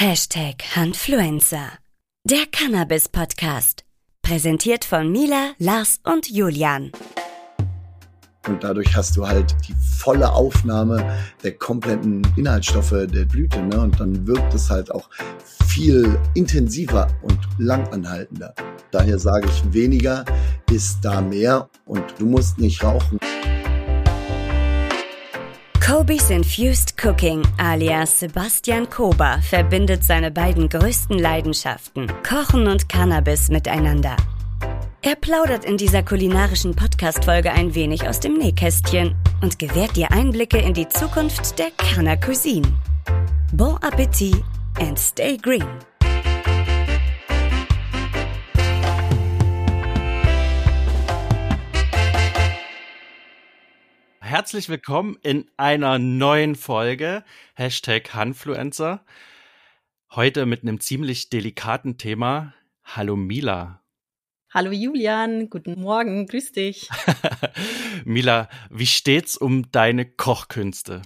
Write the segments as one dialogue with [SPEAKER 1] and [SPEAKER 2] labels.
[SPEAKER 1] Hashtag Hanfluencer. Der Cannabis-Podcast. Präsentiert von Mila, Lars und Julian.
[SPEAKER 2] Und dadurch hast du halt die volle Aufnahme der kompletten Inhaltsstoffe der Blüte. Ne? Und dann wirkt es halt auch viel intensiver und langanhaltender. Daher sage ich, weniger ist da mehr und du musst nicht rauchen.
[SPEAKER 1] Kobe's Infused Cooking alias Sebastian Kober verbindet seine beiden größten Leidenschaften, Kochen und Cannabis, miteinander. Er plaudert in dieser kulinarischen Podcast-Folge ein wenig aus dem Nähkästchen und gewährt dir Einblicke in die Zukunft der Canna Cuisine. Bon Appetit and stay green!
[SPEAKER 3] Herzlich willkommen in einer neuen Folge Hashtag Hanfluencer. Heute mit einem ziemlich delikaten Thema. Hallo Mila.
[SPEAKER 4] Hallo Julian, guten Morgen, grüß dich.
[SPEAKER 3] Mila, wie steht's um deine Kochkünste?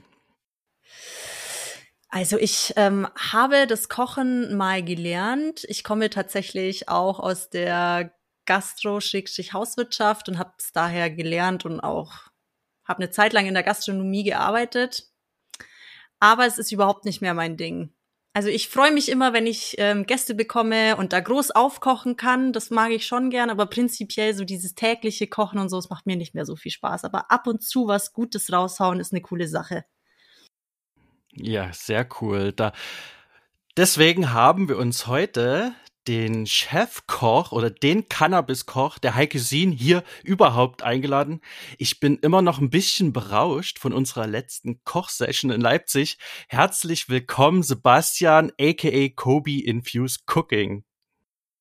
[SPEAKER 4] Also ich ähm, habe das Kochen mal gelernt. Ich komme tatsächlich auch aus der Gastro-Hauswirtschaft und habe es daher gelernt und auch habe eine Zeit lang in der Gastronomie gearbeitet. Aber es ist überhaupt nicht mehr mein Ding. Also ich freue mich immer, wenn ich ähm, Gäste bekomme und da groß aufkochen kann. Das mag ich schon gern, aber prinzipiell so dieses tägliche Kochen und so, es macht mir nicht mehr so viel Spaß. Aber ab und zu was Gutes raushauen ist eine coole Sache.
[SPEAKER 3] Ja, sehr cool. Da deswegen haben wir uns heute den Chefkoch oder den Cannabis-Koch der High Cuisine hier überhaupt eingeladen. Ich bin immer noch ein bisschen berauscht von unserer letzten Kochsession in Leipzig. Herzlich willkommen, Sebastian, aka Kobe Infused Cooking.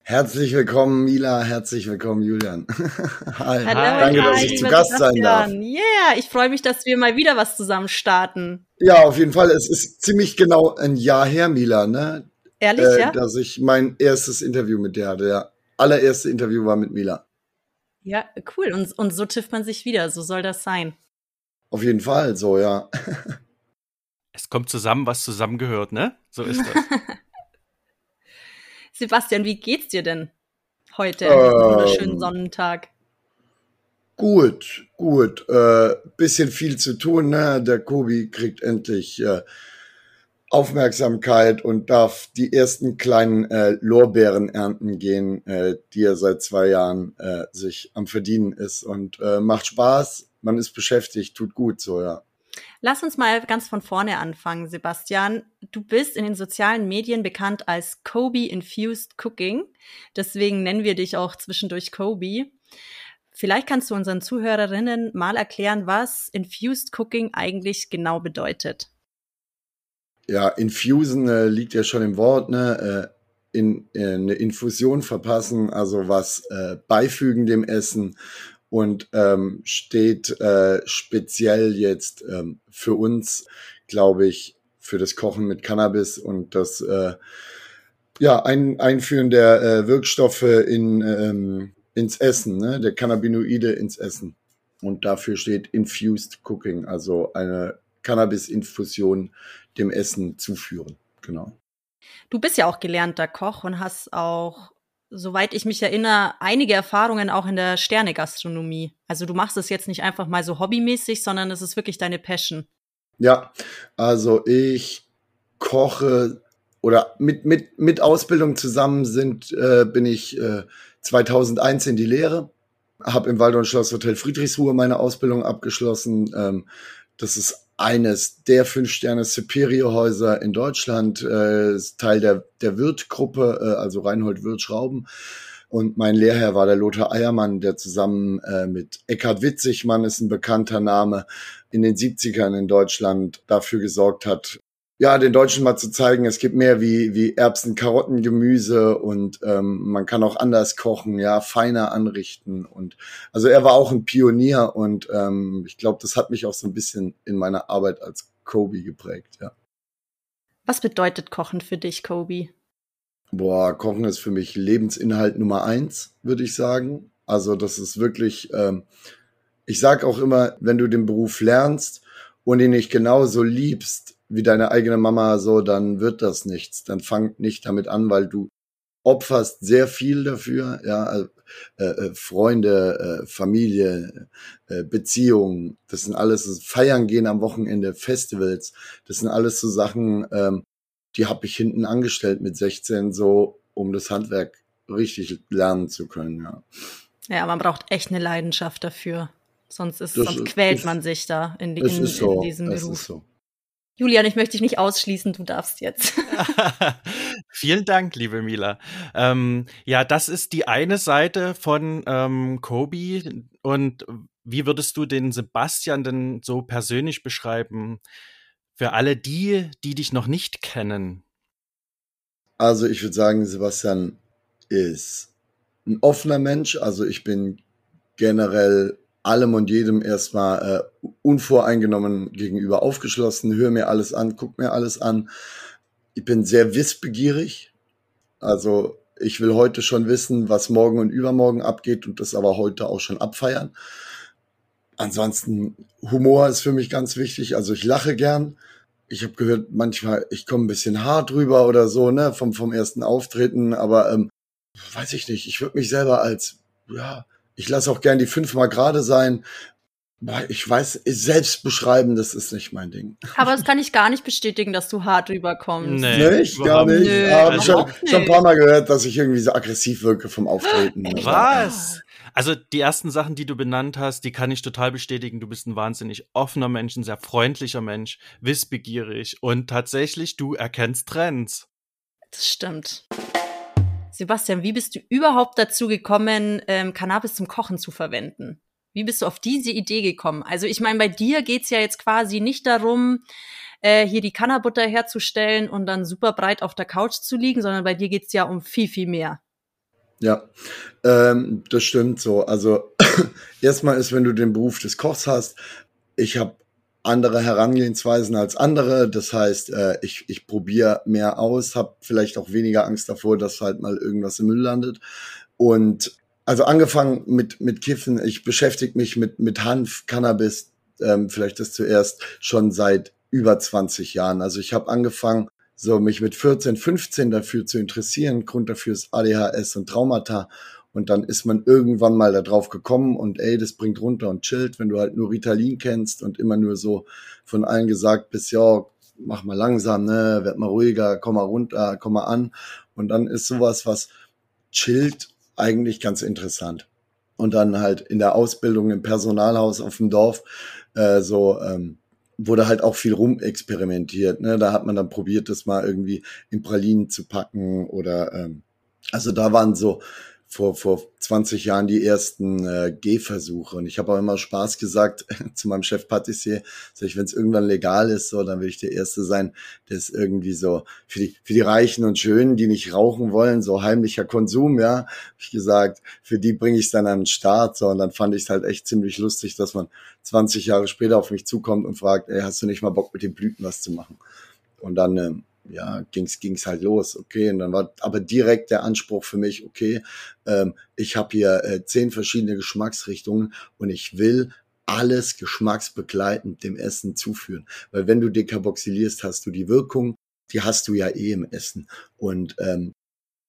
[SPEAKER 2] Herzlich willkommen, Mila. Herzlich willkommen, Julian.
[SPEAKER 4] Hi. Hallo, Danke, dass ich zu Gast sein darf. Yeah, ich freue mich, dass wir mal wieder was zusammen starten.
[SPEAKER 2] Ja, auf jeden Fall. Es ist ziemlich genau ein Jahr her, Mila, ne?
[SPEAKER 4] Ehrlich, äh, ja?
[SPEAKER 2] Dass ich mein erstes Interview mit dir hatte. Ja, allererste Interview war mit Mila.
[SPEAKER 4] Ja, cool. Und, und so trifft man sich wieder. So soll das sein.
[SPEAKER 2] Auf jeden Fall, so, ja.
[SPEAKER 3] es kommt zusammen, was zusammengehört, ne? So ist das.
[SPEAKER 4] Sebastian, wie geht's dir denn heute, ähm, wunderschönen Sonnentag?
[SPEAKER 2] Gut, gut. Äh, bisschen viel zu tun, ne? Der Kobi kriegt endlich äh, Aufmerksamkeit und darf die ersten kleinen äh, Lorbeeren ernten gehen, äh, die er seit zwei Jahren äh, sich am Verdienen ist. Und äh, macht Spaß, man ist beschäftigt, tut gut so, ja.
[SPEAKER 4] Lass uns mal ganz von vorne anfangen, Sebastian. Du bist in den sozialen Medien bekannt als Kobe Infused Cooking. Deswegen nennen wir dich auch zwischendurch Kobe. Vielleicht kannst du unseren Zuhörerinnen mal erklären, was Infused Cooking eigentlich genau bedeutet.
[SPEAKER 2] Ja, infusen äh, liegt ja schon im Wort, ne? Äh, in, äh, eine Infusion verpassen, also was äh, beifügen dem Essen und ähm, steht äh, speziell jetzt ähm, für uns, glaube ich, für das Kochen mit Cannabis und das äh, ja, ein, Einführen der äh, Wirkstoffe in, ähm, ins Essen, ne? der Cannabinoide ins Essen. Und dafür steht Infused Cooking, also eine Cannabis-Infusion dem Essen zuführen. Genau.
[SPEAKER 4] Du bist ja auch gelernter Koch und hast auch, soweit ich mich erinnere, einige Erfahrungen auch in der Sternegastronomie. Also du machst es jetzt nicht einfach mal so hobbymäßig, sondern es ist wirklich deine Passion.
[SPEAKER 2] Ja, also ich koche oder mit, mit, mit Ausbildung zusammen sind, äh, bin ich äh, 2001 in die Lehre, habe im Waldorf Schloss Hotel Friedrichsruhe meine Ausbildung abgeschlossen. Ähm, das ist eines der fünf Sterne Superior Häuser in Deutschland, äh, Teil der, der Wirt-Gruppe, äh, also Reinhold Wirt Schrauben. Und mein Lehrherr war der Lothar Eiermann, der zusammen äh, mit Eckhard Witzigmann ist ein bekannter Name in den 70ern in Deutschland dafür gesorgt hat, ja, den Deutschen mal zu zeigen, es gibt mehr wie, wie Erbsen, Karotten, Gemüse und ähm, man kann auch anders kochen, ja, feiner anrichten. Und also er war auch ein Pionier und ähm, ich glaube, das hat mich auch so ein bisschen in meiner Arbeit als Kobe geprägt, ja.
[SPEAKER 4] Was bedeutet Kochen für dich, Kobe?
[SPEAKER 2] Boah, Kochen ist für mich Lebensinhalt Nummer eins, würde ich sagen. Also das ist wirklich, ähm, ich sag auch immer, wenn du den Beruf lernst und ihn nicht genauso liebst, wie deine eigene Mama, so, dann wird das nichts. Dann fang nicht damit an, weil du opferst sehr viel dafür, ja, also, äh, äh, Freunde, äh, Familie, äh, Beziehungen, das sind alles Feiern gehen am Wochenende, Festivals, das sind alles so Sachen, ähm, die habe ich hinten angestellt mit 16, so um das Handwerk richtig lernen zu können, ja.
[SPEAKER 4] Ja, man braucht echt eine Leidenschaft dafür. Sonst, ist, sonst quält ist, man sich da in, die, in, so, in diesem Beruf. So. Julian, ich möchte dich nicht ausschließen, du darfst jetzt.
[SPEAKER 3] Vielen Dank, liebe Mila. Ähm, ja, das ist die eine Seite von ähm, Kobi. Und wie würdest du den Sebastian denn so persönlich beschreiben? Für alle die, die dich noch nicht kennen.
[SPEAKER 2] Also ich würde sagen, Sebastian ist ein offener Mensch. Also ich bin generell allem und jedem erstmal äh, unvoreingenommen gegenüber aufgeschlossen, höre mir alles an, guck mir alles an. Ich bin sehr wissbegierig. Also ich will heute schon wissen, was morgen und übermorgen abgeht und das aber heute auch schon abfeiern. Ansonsten Humor ist für mich ganz wichtig. Also ich lache gern. Ich habe gehört, manchmal ich komme ein bisschen hart drüber oder so, ne, vom vom ersten Auftreten. Aber ähm, weiß ich nicht. Ich würde mich selber als ja ich lasse auch gern die fünfmal gerade sein. Ich weiß, selbst beschreiben, das ist nicht mein Ding.
[SPEAKER 4] Aber das kann ich gar nicht bestätigen, dass du hart rüberkommst.
[SPEAKER 2] Nee, nicht, gar nicht. Nö, habe schon, nicht. schon ein paar Mal gehört, dass ich irgendwie so aggressiv wirke vom Auftreten.
[SPEAKER 3] Was? Also die ersten Sachen, die du benannt hast, die kann ich total bestätigen. Du bist ein wahnsinnig offener Mensch, ein sehr freundlicher Mensch, wissbegierig und tatsächlich, du erkennst Trends.
[SPEAKER 4] Das stimmt. Sebastian, wie bist du überhaupt dazu gekommen, ähm, Cannabis zum Kochen zu verwenden? Wie bist du auf diese Idee gekommen? Also ich meine, bei dir geht's ja jetzt quasi nicht darum, äh, hier die Cannabutter herzustellen und dann super breit auf der Couch zu liegen, sondern bei dir geht's ja um viel, viel mehr.
[SPEAKER 2] Ja, ähm, das stimmt so. Also erstmal ist, wenn du den Beruf des Kochs hast, ich habe andere Herangehensweisen als andere. Das heißt, äh, ich, ich probiere mehr aus, habe vielleicht auch weniger Angst davor, dass halt mal irgendwas im Müll landet. Und also angefangen mit, mit Kiffen, ich beschäftige mich mit, mit Hanf, Cannabis, ähm, vielleicht das zuerst schon seit über 20 Jahren. Also ich habe angefangen, so mich mit 14, 15 dafür zu interessieren. Grund dafür ist ADHS und Traumata. Und dann ist man irgendwann mal da drauf gekommen und ey, das bringt runter und chillt, wenn du halt nur Ritalin kennst und immer nur so von allen gesagt bist, ja, mach mal langsam, ne, werd mal ruhiger, komm mal runter, komm mal an. Und dann ist sowas, was chillt, eigentlich ganz interessant. Und dann halt in der Ausbildung im Personalhaus auf dem Dorf, äh, so, ähm, wurde halt auch viel rumexperimentiert. Ne? Da hat man dann probiert, das mal irgendwie in Pralinen zu packen oder ähm, also da waren so vor, vor 20 Jahren die ersten äh, Gehversuche. Und ich habe auch immer Spaß gesagt zu meinem Chef Patissier, sag ich, wenn es irgendwann legal ist, so, dann will ich der Erste sein, der ist irgendwie so für die, für die Reichen und Schönen, die nicht rauchen wollen, so heimlicher Konsum, ja, hab ich gesagt, für die bringe ich dann an den Start. So, und dann fand ich es halt echt ziemlich lustig, dass man 20 Jahre später auf mich zukommt und fragt, ey, hast du nicht mal Bock mit den Blüten was zu machen? Und dann ähm, ja, ging's ging's halt los, okay. Und dann war aber direkt der Anspruch für mich, okay, ähm, ich habe hier äh, zehn verschiedene Geschmacksrichtungen und ich will alles geschmacksbegleitend dem Essen zuführen. Weil wenn du dekarboxylierst, hast du die Wirkung, die hast du ja eh im Essen. Und ähm,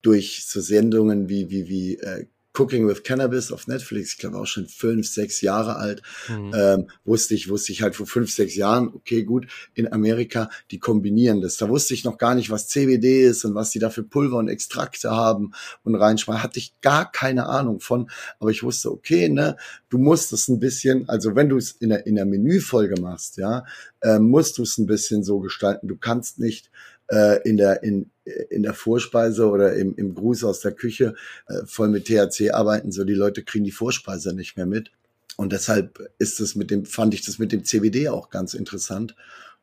[SPEAKER 2] durch so Sendungen wie, wie, wie äh, Cooking with Cannabis auf Netflix, ich glaube auch schon fünf, sechs Jahre alt, mhm. ähm, wusste ich, wusste ich halt vor fünf, sechs Jahren, okay, gut, in Amerika, die kombinieren das. Da wusste ich noch gar nicht, was CBD ist und was die da für Pulver und Extrakte haben und reinschmeißen. Hatte ich gar keine Ahnung von, aber ich wusste, okay, ne, du musst es ein bisschen, also wenn du es in der, in der Menüfolge machst, ja, äh, musst du es ein bisschen so gestalten. Du kannst nicht äh, in der, in, in der Vorspeise oder im, im Gruß aus der Küche äh, voll mit THC arbeiten, so die Leute kriegen die Vorspeise nicht mehr mit. Und deshalb ist es mit dem, fand ich das mit dem CBD auch ganz interessant.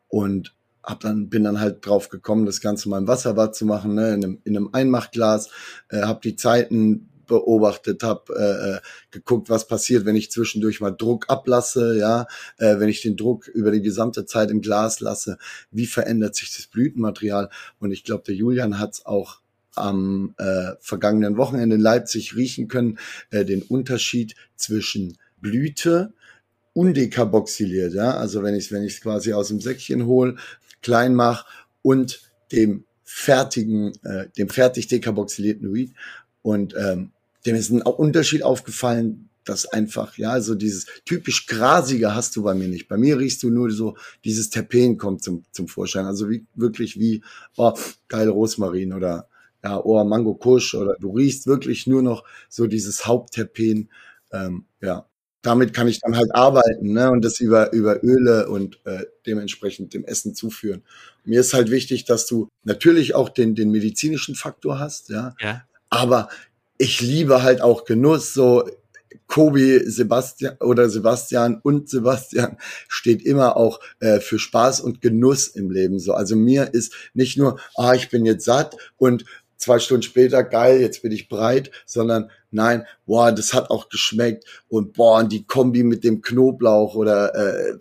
[SPEAKER 2] Und hab dann, bin dann halt drauf gekommen, das Ganze mal im Wasserbad zu machen, ne, in einem, in einem Einmachglas, äh, habe die Zeiten beobachtet, habe äh, äh, geguckt, was passiert, wenn ich zwischendurch mal Druck ablasse, ja, äh, wenn ich den Druck über die gesamte Zeit im Glas lasse, wie verändert sich das Blütenmaterial? Und ich glaube, der Julian hat es auch am äh, vergangenen Wochenende in Leipzig riechen können, äh, den Unterschied zwischen Blüte undekarboxyliert, ja, also wenn ich wenn ich es quasi aus dem Säckchen hole, klein mache und dem fertigen, äh, dem fertig dekarboxylierten Weed und ähm, dem ist ein Unterschied aufgefallen, dass einfach, ja, so dieses typisch grasige hast du bei mir nicht. Bei mir riechst du nur so, dieses Terpen kommt zum, zum Vorschein. Also wie, wirklich wie, oh, geil Rosmarin oder, ja, oh, Mango Kusch oder du riechst wirklich nur noch so dieses Hauptterpen, ähm, ja. Damit kann ich dann halt arbeiten, ne, und das über, über Öle und äh, dementsprechend dem Essen zuführen. Mir ist halt wichtig, dass du natürlich auch den, den medizinischen Faktor hast, ja. ja. Aber ich liebe halt auch Genuss, so Kobi, Sebastian oder Sebastian und Sebastian steht immer auch äh, für Spaß und Genuss im Leben so. Also mir ist nicht nur, ah, ich bin jetzt satt und zwei Stunden später, geil, jetzt bin ich breit, sondern nein, boah, das hat auch geschmeckt und boah, und die Kombi mit dem Knoblauch oder äh,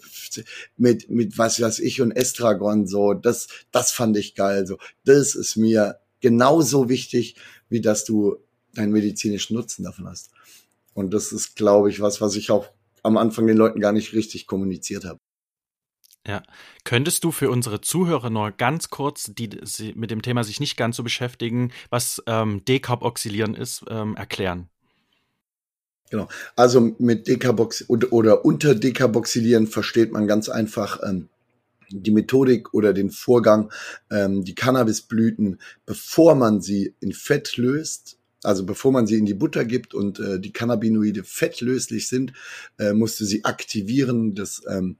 [SPEAKER 2] mit, mit was weiß ich und Estragon, so, das, das fand ich geil, so. Das ist mir genauso wichtig, wie dass du deinen medizinischen Nutzen davon hast. Und das ist, glaube ich, was, was ich auch am Anfang den Leuten gar nicht richtig kommuniziert habe.
[SPEAKER 3] Ja. Könntest du für unsere Zuhörer nur ganz kurz, die mit dem Thema sich nicht ganz so beschäftigen, was ähm, Dekarboxylieren ist, ähm, erklären?
[SPEAKER 2] Genau. Also mit Dekarbox oder unter Dekarboxylieren versteht man ganz einfach ähm, die Methodik oder den Vorgang, ähm, die Cannabisblüten, bevor man sie in Fett löst, also bevor man sie in die Butter gibt und äh, die Cannabinoide fettlöslich sind, äh, musst du sie aktivieren. Das ähm,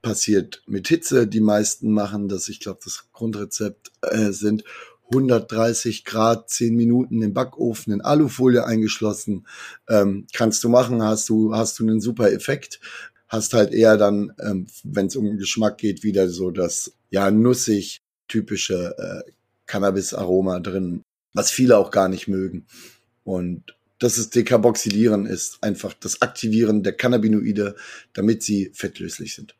[SPEAKER 2] passiert mit Hitze. Die meisten machen das, ich glaube, das Grundrezept äh, sind 130 Grad, 10 Minuten im Backofen in Alufolie eingeschlossen. Ähm, kannst du machen, hast du, hast du einen super Effekt. Hast halt eher dann, ähm, wenn es um Geschmack geht, wieder so das ja nussig typische äh, Cannabis-Aroma drin was viele auch gar nicht mögen. Und das ist Dekarboxylieren ist einfach das Aktivieren der Cannabinoide, damit sie fettlöslich sind.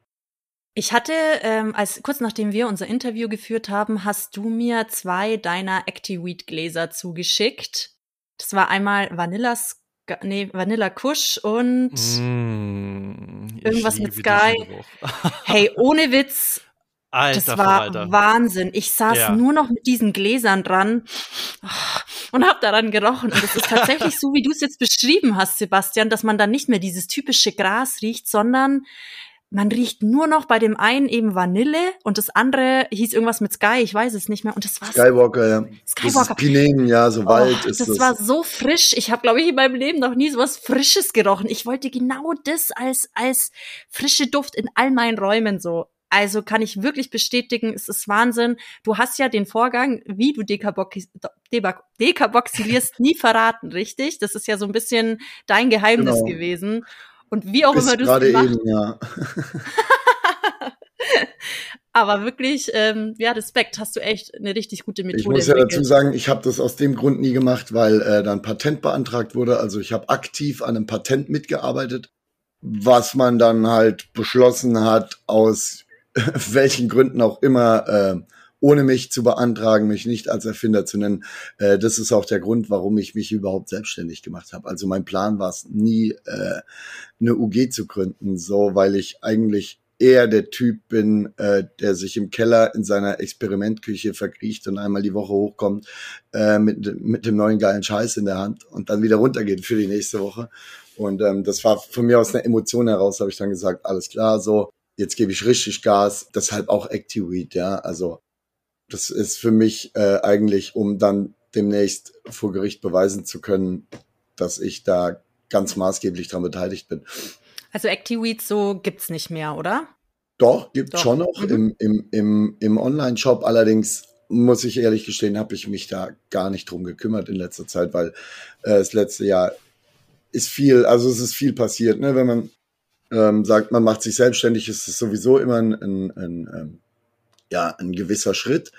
[SPEAKER 4] Ich hatte, ähm, als kurz nachdem wir unser Interview geführt haben, hast du mir zwei deiner Actiweed-Gläser zugeschickt. Das war einmal Vanillas, nee, Vanilla Kush und mm, irgendwas mit Sky. hey, ohne Witz, Alter, das war Alter. Wahnsinn. Ich saß ja. nur noch mit diesen Gläsern dran und hab daran gerochen. Und es ist tatsächlich so, wie du es jetzt beschrieben hast, Sebastian, dass man dann nicht mehr dieses typische Gras riecht, sondern man riecht nur noch bei dem einen eben Vanille und das andere hieß irgendwas mit Sky, ich weiß es nicht mehr. Und das war
[SPEAKER 2] Skywalker, ja. Skywalker. Das ist ja, so oh, Wald ist
[SPEAKER 4] das. Das war so frisch. Ich habe, glaube ich, in meinem Leben noch nie so was Frisches gerochen. Ich wollte genau das als als frische Duft in all meinen Räumen so. Also kann ich wirklich bestätigen, es ist Wahnsinn. Du hast ja den Vorgang, wie du dekarboxy dekarboxylierst, nie verraten, richtig? Das ist ja so ein bisschen dein Geheimnis genau. gewesen. Und wie auch Bis immer du es gemacht eben, ja. Aber wirklich, ähm, ja, Respekt, hast du echt eine richtig gute Methode.
[SPEAKER 2] Ich muss ja entwickelt. dazu sagen, ich habe das aus dem Grund nie gemacht, weil äh, dann Patent beantragt wurde. Also ich habe aktiv an einem Patent mitgearbeitet, was man dann halt beschlossen hat aus welchen Gründen auch immer, äh, ohne mich zu beantragen, mich nicht als Erfinder zu nennen. Äh, das ist auch der Grund, warum ich mich überhaupt selbstständig gemacht habe. Also mein Plan war es nie, äh, eine UG zu gründen, so weil ich eigentlich eher der Typ bin, äh, der sich im Keller in seiner Experimentküche verkriecht und einmal die Woche hochkommt äh, mit, mit dem neuen geilen Scheiß in der Hand und dann wieder runtergeht für die nächste Woche. Und ähm, das war von mir aus einer Emotion heraus, habe ich dann gesagt, alles klar, so, jetzt gebe ich richtig Gas, deshalb auch Actiweed, ja. Also das ist für mich äh, eigentlich, um dann demnächst vor Gericht beweisen zu können, dass ich da ganz maßgeblich daran beteiligt bin.
[SPEAKER 4] Also Actiweed so gibt's nicht mehr, oder?
[SPEAKER 2] Doch, gibt Doch. schon noch mhm. im, im, im, im Online-Shop. Allerdings muss ich ehrlich gestehen, habe ich mich da gar nicht drum gekümmert in letzter Zeit, weil äh, das letzte Jahr ist viel, also es ist viel passiert. Ne? Wenn man ähm, sagt, man macht sich selbstständig, ist es sowieso immer ein, ein, ein, ähm, ja, ein gewisser Schritt.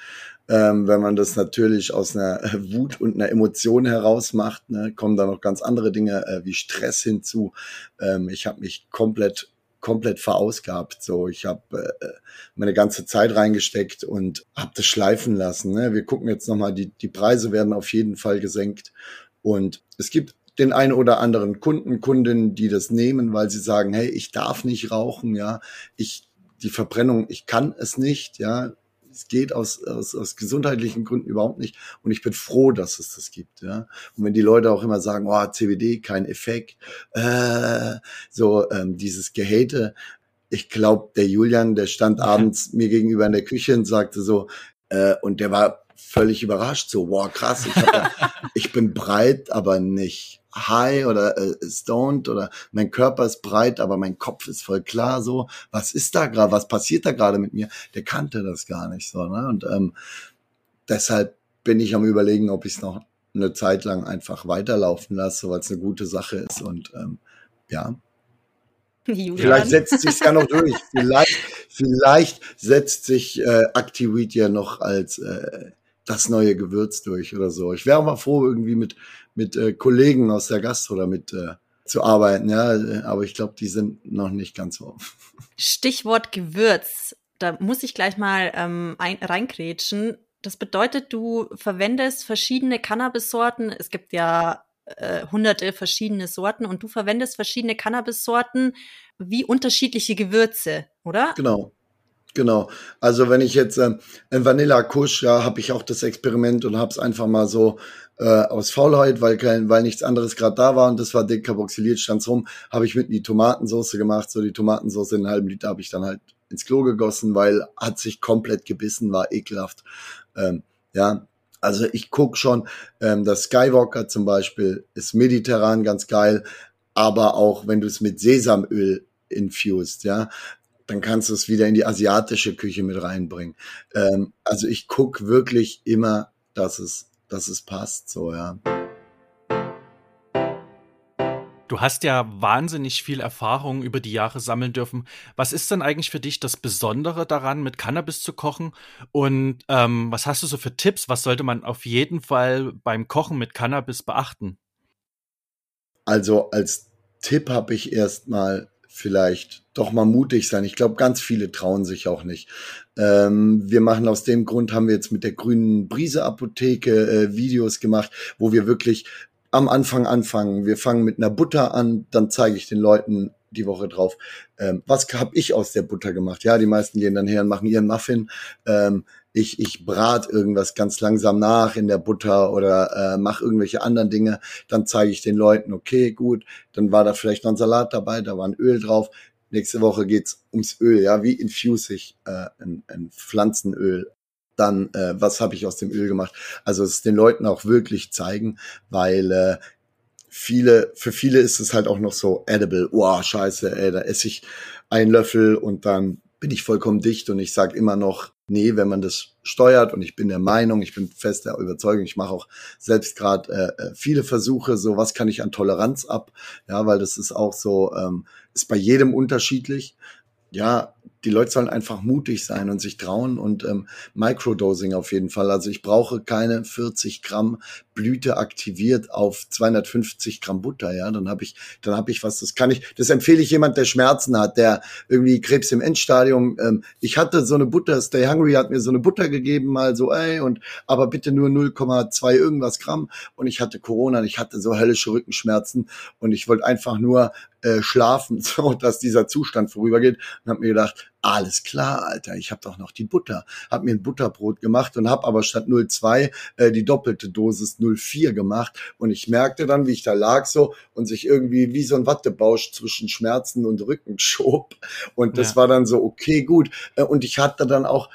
[SPEAKER 2] Ähm, wenn man das natürlich aus einer Wut und einer Emotion heraus macht, ne, kommen da noch ganz andere Dinge äh, wie Stress hinzu. Ähm, ich habe mich komplett komplett verausgabt. So, ich habe äh, meine ganze Zeit reingesteckt und habe das schleifen lassen. Ne? Wir gucken jetzt nochmal, die, die Preise werden auf jeden Fall gesenkt. Und es gibt den ein oder anderen Kunden, Kundinnen, die das nehmen, weil sie sagen, hey, ich darf nicht rauchen, ja, ich die Verbrennung, ich kann es nicht, ja, es geht aus, aus, aus gesundheitlichen Gründen überhaupt nicht. Und ich bin froh, dass es das gibt. Ja. Und wenn die Leute auch immer sagen, oh, CBD, kein Effekt, äh, so ähm, dieses Gehate. Ich glaube, der Julian, der stand abends mir gegenüber in der Küche und sagte so, äh, und der war völlig überrascht, so, wow, krass, ich, hab, ich bin breit, aber nicht high oder äh, stoned oder mein Körper ist breit, aber mein Kopf ist voll klar, so, was ist da gerade, was passiert da gerade mit mir? Der kannte das gar nicht so, ne? Und ähm, deshalb bin ich am überlegen, ob ich es noch eine Zeit lang einfach weiterlaufen lasse, weil es eine gute Sache ist und ähm, ja. Julian. Vielleicht setzt sich ja noch durch. Vielleicht, vielleicht setzt sich äh, Actiweed ja noch als äh, das neue Gewürz durch oder so. Ich wäre mal froh, irgendwie mit, mit äh, Kollegen aus der Gastro damit äh, zu arbeiten, ja, aber ich glaube, die sind noch nicht ganz so.
[SPEAKER 4] Stichwort Gewürz. Da muss ich gleich mal ähm, ein, reingrätschen. Das bedeutet, du verwendest verschiedene Cannabis-Sorten. Es gibt ja äh, hunderte verschiedene Sorten und du verwendest verschiedene Cannabis-Sorten wie unterschiedliche Gewürze, oder?
[SPEAKER 2] Genau. Genau. Also wenn ich jetzt äh, ein Vanilla Kusch, ja, habe ich auch das Experiment und habe es einfach mal so äh, aus Faulheit, weil kein, weil nichts anderes gerade da war und das war dekarboxyliert, stand's rum, habe ich mit die Tomatensauce gemacht. So die Tomatensauce in einen halben Liter habe ich dann halt ins Klo gegossen, weil hat sich komplett gebissen, war ekelhaft. Ähm, ja, also ich guck schon, ähm, das Skywalker zum Beispiel ist mediterran ganz geil, aber auch wenn du es mit Sesamöl infused, ja, dann kannst du es wieder in die asiatische Küche mit reinbringen. Ähm, also ich guck wirklich immer, dass es, dass es passt, so, ja.
[SPEAKER 3] Du hast ja wahnsinnig viel Erfahrung über die Jahre sammeln dürfen. Was ist denn eigentlich für dich das Besondere daran, mit Cannabis zu kochen? Und ähm, was hast du so für Tipps? Was sollte man auf jeden Fall beim Kochen mit Cannabis beachten?
[SPEAKER 2] Also als Tipp habe ich erstmal vielleicht doch mal mutig sein. Ich glaube, ganz viele trauen sich auch nicht. Ähm, wir machen aus dem Grund, haben wir jetzt mit der grünen Brise Apotheke äh, Videos gemacht, wo wir wirklich am Anfang anfangen. Wir fangen mit einer Butter an, dann zeige ich den Leuten die Woche drauf, ähm, was habe ich aus der Butter gemacht? Ja, die meisten gehen dann her und machen ihren Muffin. Ähm, ich, ich brat irgendwas ganz langsam nach in der Butter oder äh, mache irgendwelche anderen Dinge, dann zeige ich den Leuten, okay, gut, dann war da vielleicht noch ein Salat dabei, da war ein Öl drauf. Nächste Woche geht's ums Öl, ja, wie infuse ich äh, ein, ein Pflanzenöl dann äh, was habe ich aus dem Öl gemacht. Also es den Leuten auch wirklich zeigen, weil äh, viele, für viele ist es halt auch noch so edible. Wow, scheiße, ey, da esse ich einen Löffel und dann bin ich vollkommen dicht und ich sage immer noch, nee, wenn man das steuert und ich bin der Meinung, ich bin fest der Überzeugung, ich mache auch selbst gerade äh, äh, viele Versuche, so was kann ich an Toleranz ab, ja, weil das ist auch so, ähm, ist bei jedem unterschiedlich. Ja, die Leute sollen einfach mutig sein und sich trauen und ähm, Microdosing auf jeden Fall. Also ich brauche keine 40 Gramm Blüte aktiviert auf 250 Gramm Butter. Ja, dann habe ich, dann habe ich was. Das kann ich, das empfehle ich jemand, der Schmerzen hat, der irgendwie Krebs im Endstadium. Ähm, ich hatte so eine Butter. Stay Hungry hat mir so eine Butter gegeben, mal so, ey und aber bitte nur 0,2 irgendwas Gramm. Und ich hatte Corona, und ich hatte so höllische Rückenschmerzen und ich wollte einfach nur äh, schlafen, so dass dieser Zustand vorübergeht. Und habe mir gedacht, alles klar, Alter, ich habe doch noch die Butter. Hab mir ein Butterbrot gemacht und habe aber statt 0,2 äh, die doppelte Dosis 0,4 gemacht. Und ich merkte dann, wie ich da lag so und sich irgendwie wie so ein Wattebausch zwischen Schmerzen und Rücken schob. Und das ja. war dann so, okay, gut. Äh, und ich hatte dann auch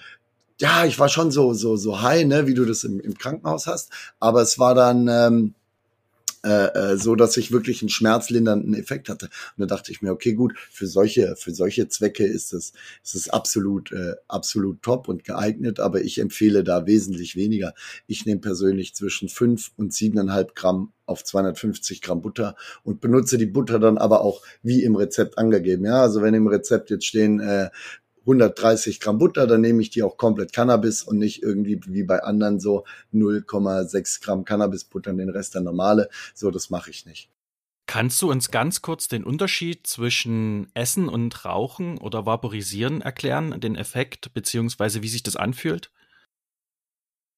[SPEAKER 2] ja, ich war schon so, so, so high, ne, wie du das im, im Krankenhaus hast. Aber es war dann, ähm, äh, äh, so dass ich wirklich einen schmerzlindernden Effekt hatte. Und da dachte ich mir, okay, gut, für solche, für solche Zwecke ist es, ist es absolut, äh, absolut top und geeignet, aber ich empfehle da wesentlich weniger. Ich nehme persönlich zwischen fünf und siebeneinhalb Gramm auf 250 Gramm Butter und benutze die Butter dann aber auch wie im Rezept angegeben. Ja, also wenn im Rezept jetzt stehen äh, 130 Gramm Butter, dann nehme ich die auch komplett Cannabis und nicht irgendwie wie bei anderen so 0,6 Gramm Cannabisbutter und den Rest der normale. So, das mache ich nicht.
[SPEAKER 3] Kannst du uns ganz kurz den Unterschied zwischen Essen und Rauchen oder Vaporisieren erklären, den Effekt beziehungsweise wie sich das anfühlt?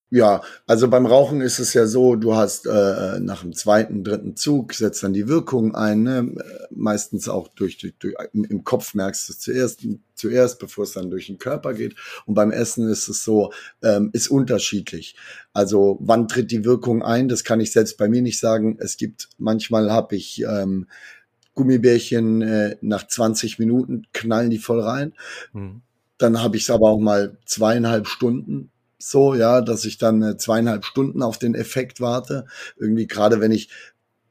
[SPEAKER 2] Ja, also beim Rauchen ist es ja so, du hast äh, nach dem zweiten, dritten Zug, setzt dann die Wirkung ein, ne? meistens auch durch, durch, durch im, Kopf merkst du es zuerst, zuerst, bevor es dann durch den Körper geht. Und beim Essen ist es so, ähm, ist unterschiedlich. Also wann tritt die Wirkung ein, das kann ich selbst bei mir nicht sagen. Es gibt, manchmal habe ich ähm, Gummibärchen äh, nach 20 Minuten knallen die voll rein. Mhm. Dann habe ich es aber auch mal zweieinhalb Stunden so, ja, dass ich dann äh, zweieinhalb Stunden auf den Effekt warte. Irgendwie gerade wenn ich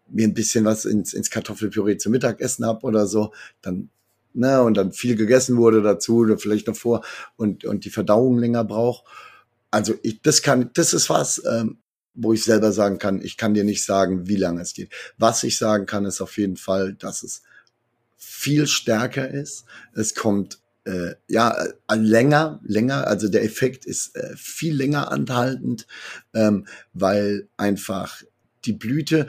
[SPEAKER 2] mir ein bisschen was ins, ins Kartoffelpüree zum Mittagessen hab oder so, dann, ne, und dann viel gegessen wurde dazu oder vielleicht davor und, und die Verdauung länger braucht. Also ich, das kann, das ist was, ähm, wo ich selber sagen kann, ich kann dir nicht sagen, wie lange es geht. Was ich sagen kann, ist auf jeden Fall, dass es viel stärker ist. Es kommt äh, ja länger, länger, also der Effekt ist äh, viel länger anhaltend, ähm, weil einfach die Blüte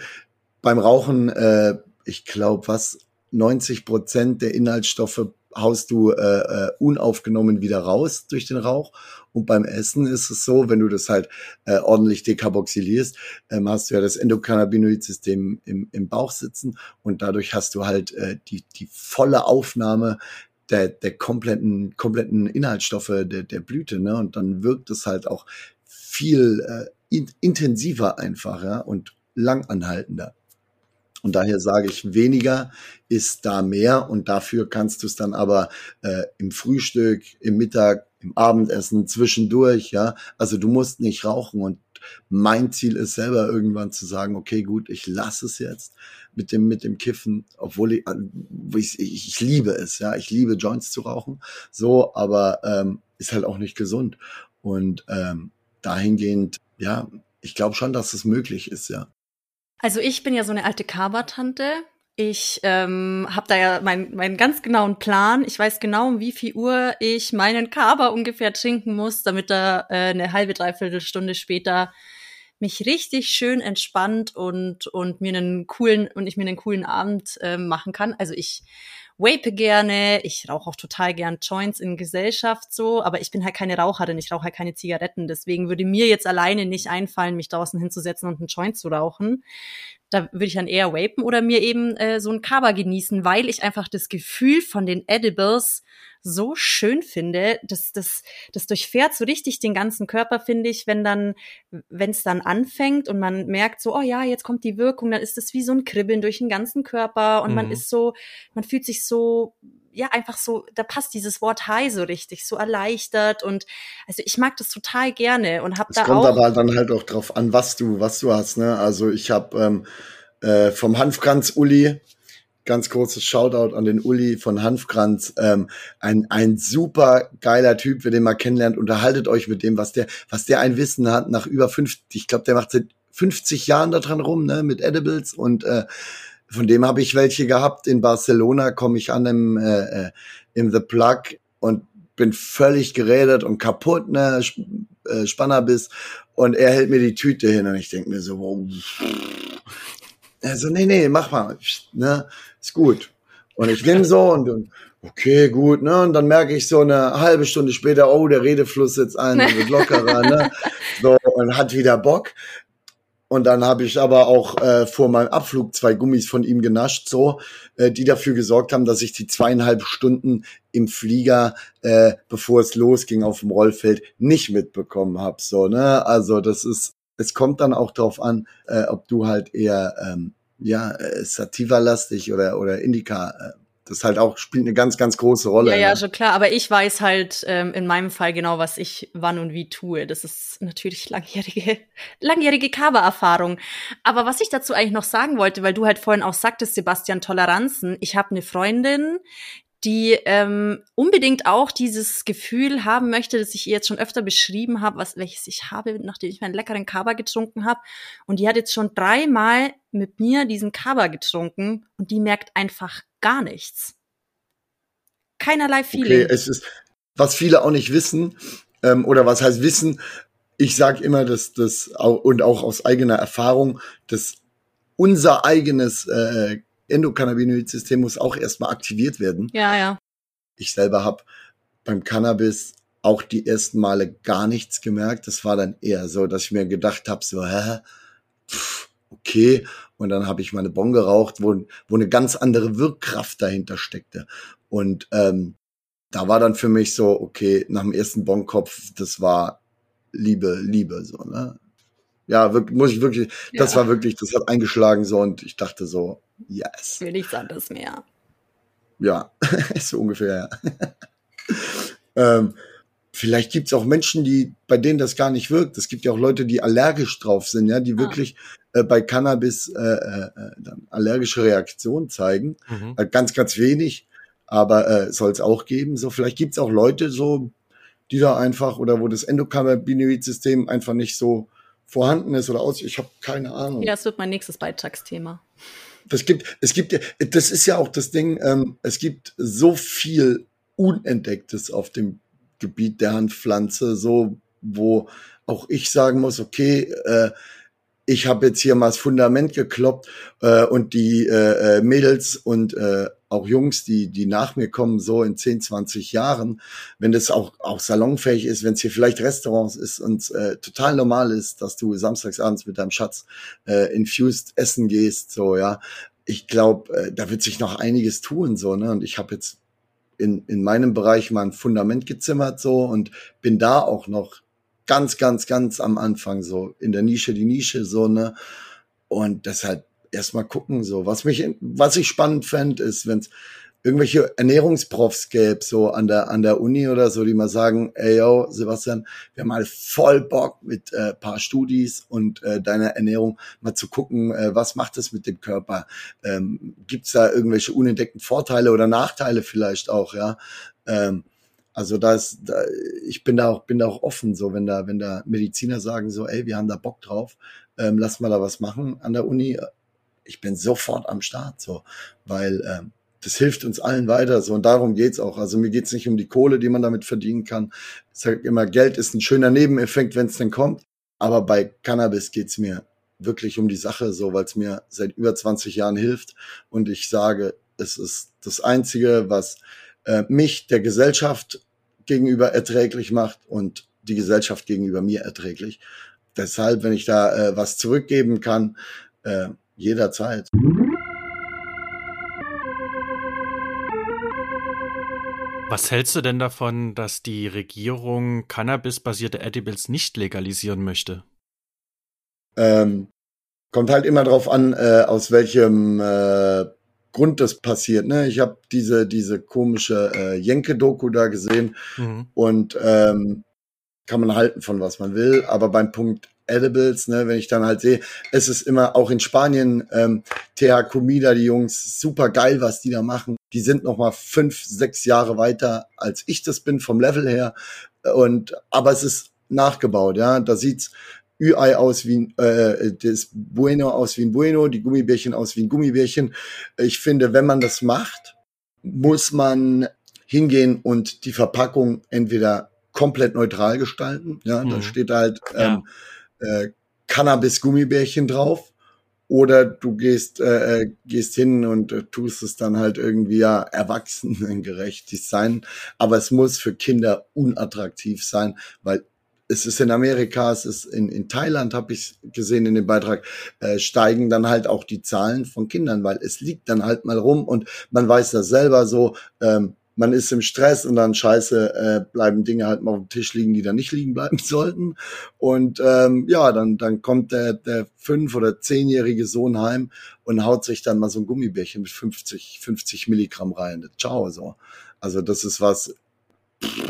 [SPEAKER 2] beim Rauchen, äh, ich glaube, was 90 Prozent der Inhaltsstoffe haust du äh, äh, unaufgenommen wieder raus durch den Rauch. Und beim Essen ist es so, wenn du das halt äh, ordentlich dekarboxylierst, ähm, hast du ja das Endokannabinoid-System im, im Bauch sitzen und dadurch hast du halt äh, die, die volle Aufnahme der, der kompletten, kompletten Inhaltsstoffe der, der Blüte, ne? Und dann wirkt es halt auch viel äh, in, intensiver einfach, ja, und langanhaltender. Und daher sage ich, weniger ist da mehr und dafür kannst du es dann aber äh, im Frühstück, im Mittag, im Abendessen, zwischendurch, ja. Also du musst nicht rauchen und mein Ziel ist selber irgendwann zu sagen, okay, gut, ich lasse es jetzt mit dem, mit dem Kiffen, obwohl ich, ich, ich, liebe es, ja, ich liebe Joints zu rauchen, so, aber ähm, ist halt auch nicht gesund. Und ähm, dahingehend, ja, ich glaube schon, dass es möglich ist, ja.
[SPEAKER 4] Also ich bin ja so eine alte Kaba-Tante. Ich ähm, habe da ja meinen meinen ganz genauen Plan. Ich weiß genau, um wie viel Uhr ich meinen Kaba ungefähr trinken muss, damit er äh, eine halbe, dreiviertel Stunde später mich richtig schön entspannt und und mir einen coolen und ich mir einen coolen Abend äh, machen kann. Also ich vape gerne, ich rauche auch total gern Joints in Gesellschaft so, aber ich bin halt keine Raucherin, ich rauche halt keine Zigaretten, deswegen würde mir jetzt alleine nicht einfallen, mich draußen hinzusetzen und einen Joint zu rauchen. Da würde ich dann eher vapen oder mir eben äh, so ein Kaba genießen, weil ich einfach das Gefühl von den Edibles so schön finde. Das, das, das durchfährt so richtig den ganzen Körper, finde ich, wenn dann, wenn es dann anfängt und man merkt so, oh ja, jetzt kommt die Wirkung, dann ist es wie so ein Kribbeln durch den ganzen Körper und mhm. man ist so, man fühlt sich so ja, einfach so, da passt dieses Wort high so richtig, so erleichtert und also ich mag das total gerne und habe da
[SPEAKER 2] auch. Es kommt aber dann halt auch drauf an, was du, was du hast, ne? Also ich habe ähm, äh, vom Hanfkranz Uli, ganz kurzes Shoutout an den Uli von Hanfkranz, ähm, ein, ein super geiler Typ, wer den mal kennenlernt, unterhaltet euch mit dem, was der, was der ein Wissen hat nach über 50, ich glaube, der macht seit 50 Jahren da dran rum, ne, mit Edibles und äh, von dem habe ich welche gehabt. In Barcelona komme ich an im, äh, äh, in The Plug und bin völlig geredet und kaputt, ne, äh, Spannerbiss. Und er hält mir die Tüte hin und ich denke mir so, wow. Er so, nee, nee, mach mal, ne, ist gut. Und ich nehme so und, und okay, gut, ne, und dann merke ich so eine halbe Stunde später, oh, der Redefluss sitzt ein, wird lockerer, ne, so, und hat wieder Bock. Und dann habe ich aber auch äh, vor meinem Abflug zwei Gummis von ihm genascht, so, äh, die dafür gesorgt haben, dass ich die zweieinhalb Stunden im Flieger, äh, bevor es losging auf dem Rollfeld, nicht mitbekommen habe. So, ne? Also das ist, es kommt dann auch drauf an, äh, ob du halt eher ähm, ja, äh, Sativa-lastig oder, oder Indica äh, das halt auch spielt eine ganz, ganz große Rolle.
[SPEAKER 4] Ja, ja, ne? schon klar. Aber ich weiß halt ähm, in meinem Fall genau, was ich wann und wie tue. Das ist natürlich langjährige, langjährige Cover-Erfahrung. Aber was ich dazu eigentlich noch sagen wollte, weil du halt vorhin auch sagtest, Sebastian Toleranzen. Ich habe eine Freundin, die ähm, unbedingt auch dieses Gefühl haben möchte, das ich ihr jetzt schon öfter beschrieben habe, was welches ich habe, nachdem ich meinen leckeren Kaba getrunken habe. Und die hat jetzt schon dreimal mit mir diesen Kaba getrunken und die merkt einfach gar nichts. Keinerlei Feeling.
[SPEAKER 2] Okay, es ist, was viele auch nicht wissen, ähm, oder was heißt wissen, ich sage immer, dass das und auch aus eigener Erfahrung, dass unser eigenes äh, Endokannabinoid-System muss auch erstmal aktiviert werden.
[SPEAKER 4] Ja, ja.
[SPEAKER 2] Ich selber habe beim Cannabis auch die ersten Male gar nichts gemerkt. Das war dann eher so, dass ich mir gedacht habe, so, hä, pff, okay. Und dann habe ich meine Bon geraucht, wo, wo eine ganz andere Wirkkraft dahinter steckte. Und ähm, da war dann für mich so, okay, nach dem ersten Bonkopf, das war Liebe, Liebe, so, ne? Ja, wirklich, muss ich wirklich, ja. das war wirklich, das hat eingeschlagen so und ich dachte so, yes.
[SPEAKER 4] Will nichts anderes mehr.
[SPEAKER 2] Ja, so ungefähr, ja. ähm, vielleicht gibt's auch Menschen, die, bei denen das gar nicht wirkt. Es gibt ja auch Leute, die allergisch drauf sind, ja, die ah. wirklich äh, bei Cannabis äh, äh, dann allergische Reaktionen zeigen. Mhm. Äh, ganz, ganz wenig, aber äh, soll es auch geben. So, vielleicht gibt's auch Leute so, die da einfach oder wo das Endokannabinoid-System einfach nicht so vorhanden ist oder aus. Ich habe keine Ahnung.
[SPEAKER 4] Ja, das wird mein nächstes Beitragsthema.
[SPEAKER 2] Das gibt, es gibt, das ist ja auch das Ding. Ähm, es gibt so viel Unentdecktes auf dem Gebiet der Handpflanze, so wo auch ich sagen muss, okay, äh, ich habe jetzt hier mal das Fundament gekloppt äh, und die äh, äh, Mädels und äh, auch Jungs, die die nach mir kommen, so in 10, 20 Jahren, wenn das auch auch salonfähig ist, wenn es hier vielleicht Restaurants ist und äh, total normal ist, dass du samstagsabends mit deinem Schatz äh, infused essen gehst, so ja. Ich glaube, äh, da wird sich noch einiges tun, so ne. Und ich habe jetzt in in meinem Bereich mal ein Fundament gezimmert so und bin da auch noch ganz, ganz, ganz am Anfang so in der Nische, die Nische so, ne? Und deshalb erstmal gucken, so. Was mich, was ich spannend fände, ist, wenn es irgendwelche Ernährungsprofs gäbe, so an der, an der Uni oder so, die mal sagen, ey yo, Sebastian, wir haben mal voll Bock mit äh, paar Studis und äh, deiner Ernährung mal zu gucken, äh, was macht es mit dem Körper? Ähm, Gibt es da irgendwelche unentdeckten Vorteile oder Nachteile vielleicht auch, ja? Ähm, also da ist, da, ich bin da auch, bin da auch offen, so wenn da, wenn da Mediziner sagen so, ey, wir haben da Bock drauf, ähm, lass mal da was machen an der Uni. Ich bin sofort am Start, so, weil ähm, das hilft uns allen weiter. So und darum geht's auch. Also mir geht's nicht um die Kohle, die man damit verdienen kann. Ich sage immer, Geld ist ein schöner Nebeneffekt, wenn es denn kommt. Aber bei Cannabis geht's mir wirklich um die Sache, so weil es mir seit über 20 Jahren hilft. Und ich sage, es ist das Einzige, was äh, mich der Gesellschaft gegenüber erträglich macht und die Gesellschaft gegenüber mir erträglich. Deshalb, wenn ich da äh, was zurückgeben kann, äh, jederzeit.
[SPEAKER 3] Was hältst du denn davon, dass die Regierung Cannabis-basierte Edibles nicht legalisieren möchte?
[SPEAKER 2] Ähm, kommt halt immer drauf an, äh, aus welchem äh, Grund das passiert. Ne? Ich habe diese, diese komische äh, Jenke-Doku da gesehen mhm. und ähm, kann man halten von was man will, aber beim Punkt Edibles, ne, wenn ich dann halt sehe, es ist immer auch in Spanien ähm, TH Comida, die Jungs, super geil, was die da machen. Die sind noch mal fünf, sechs Jahre weiter als ich das bin vom Level her und aber es ist nachgebaut, ja. Da sieht's Ü-Ei aus wie ein, äh, das Bueno aus wie ein Bueno, die Gummibärchen aus wie ein Gummibärchen. Ich finde, wenn man das macht, muss man hingehen und die Verpackung entweder komplett neutral gestalten. Ja, mhm. da steht halt ähm, ja. Äh, Cannabis-Gummibärchen drauf. Oder du gehst, äh, äh, gehst hin und äh, tust es dann halt irgendwie ja erwachsenengerecht Design. Aber es muss für Kinder unattraktiv sein, weil es ist in Amerika, es ist in, in Thailand, habe ich gesehen in dem Beitrag, äh, steigen dann halt auch die Zahlen von Kindern, weil es liegt dann halt mal rum und man weiß das selber so, ähm, man ist im Stress und dann scheiße äh, bleiben Dinge halt mal auf dem Tisch liegen, die da nicht liegen bleiben sollten. Und ähm, ja, dann, dann kommt der, der fünf- oder zehnjährige Sohn heim und haut sich dann mal so ein Gummibärchen mit 50, 50 Milligramm rein. Ciao, so. Also das ist was,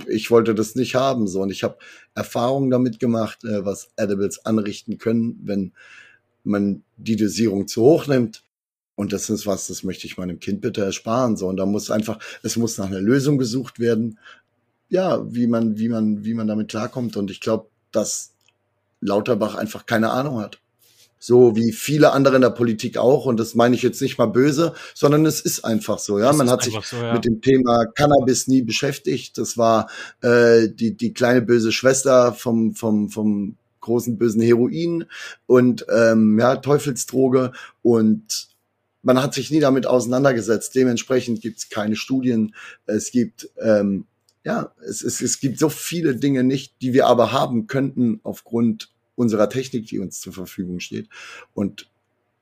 [SPEAKER 2] ich wollte das nicht haben, so. Und ich habe Erfahrungen damit gemacht, äh, was Edibles anrichten können, wenn man die Dosierung zu hoch nimmt. Und das ist was, das möchte ich meinem Kind bitte ersparen, so. Und da muss einfach, es muss nach einer Lösung gesucht werden. Ja, wie man, wie man, wie man damit klarkommt. Und ich glaube, dass Lauterbach einfach keine Ahnung hat so wie viele andere in der Politik auch. Und das meine ich jetzt nicht mal böse, sondern es ist einfach so. Ja, das man hat sich so, ja. mit dem Thema Cannabis nie beschäftigt. Das war äh, die die kleine böse Schwester vom vom vom großen bösen Heroin und ähm, ja Teufelsdroge und man hat sich nie damit auseinandergesetzt. Dementsprechend gibt es keine Studien. Es gibt ähm, ja, es, es, es gibt so viele Dinge nicht, die wir aber haben könnten aufgrund unserer Technik, die uns zur Verfügung steht. Und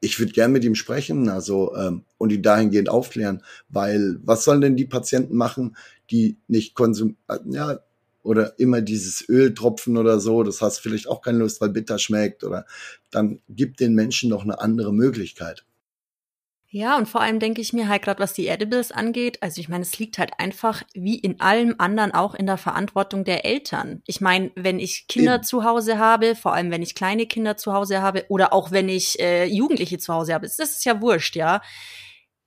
[SPEAKER 2] ich würde gern mit ihm sprechen, also ähm, und ihn dahingehend aufklären, weil was sollen denn die Patienten machen, die nicht konsumieren, äh, ja, oder immer dieses Öltropfen oder so, das hast vielleicht auch keine Lust, weil bitter schmeckt oder dann gibt den Menschen doch eine andere Möglichkeit.
[SPEAKER 4] Ja, und vor allem denke ich mir halt gerade, was die Edibles angeht, also ich meine, es liegt halt einfach wie in allem anderen auch in der Verantwortung der Eltern. Ich meine, wenn ich Kinder Eben. zu Hause habe, vor allem wenn ich kleine Kinder zu Hause habe oder auch wenn ich äh, Jugendliche zu Hause habe, das ist ja wurscht, ja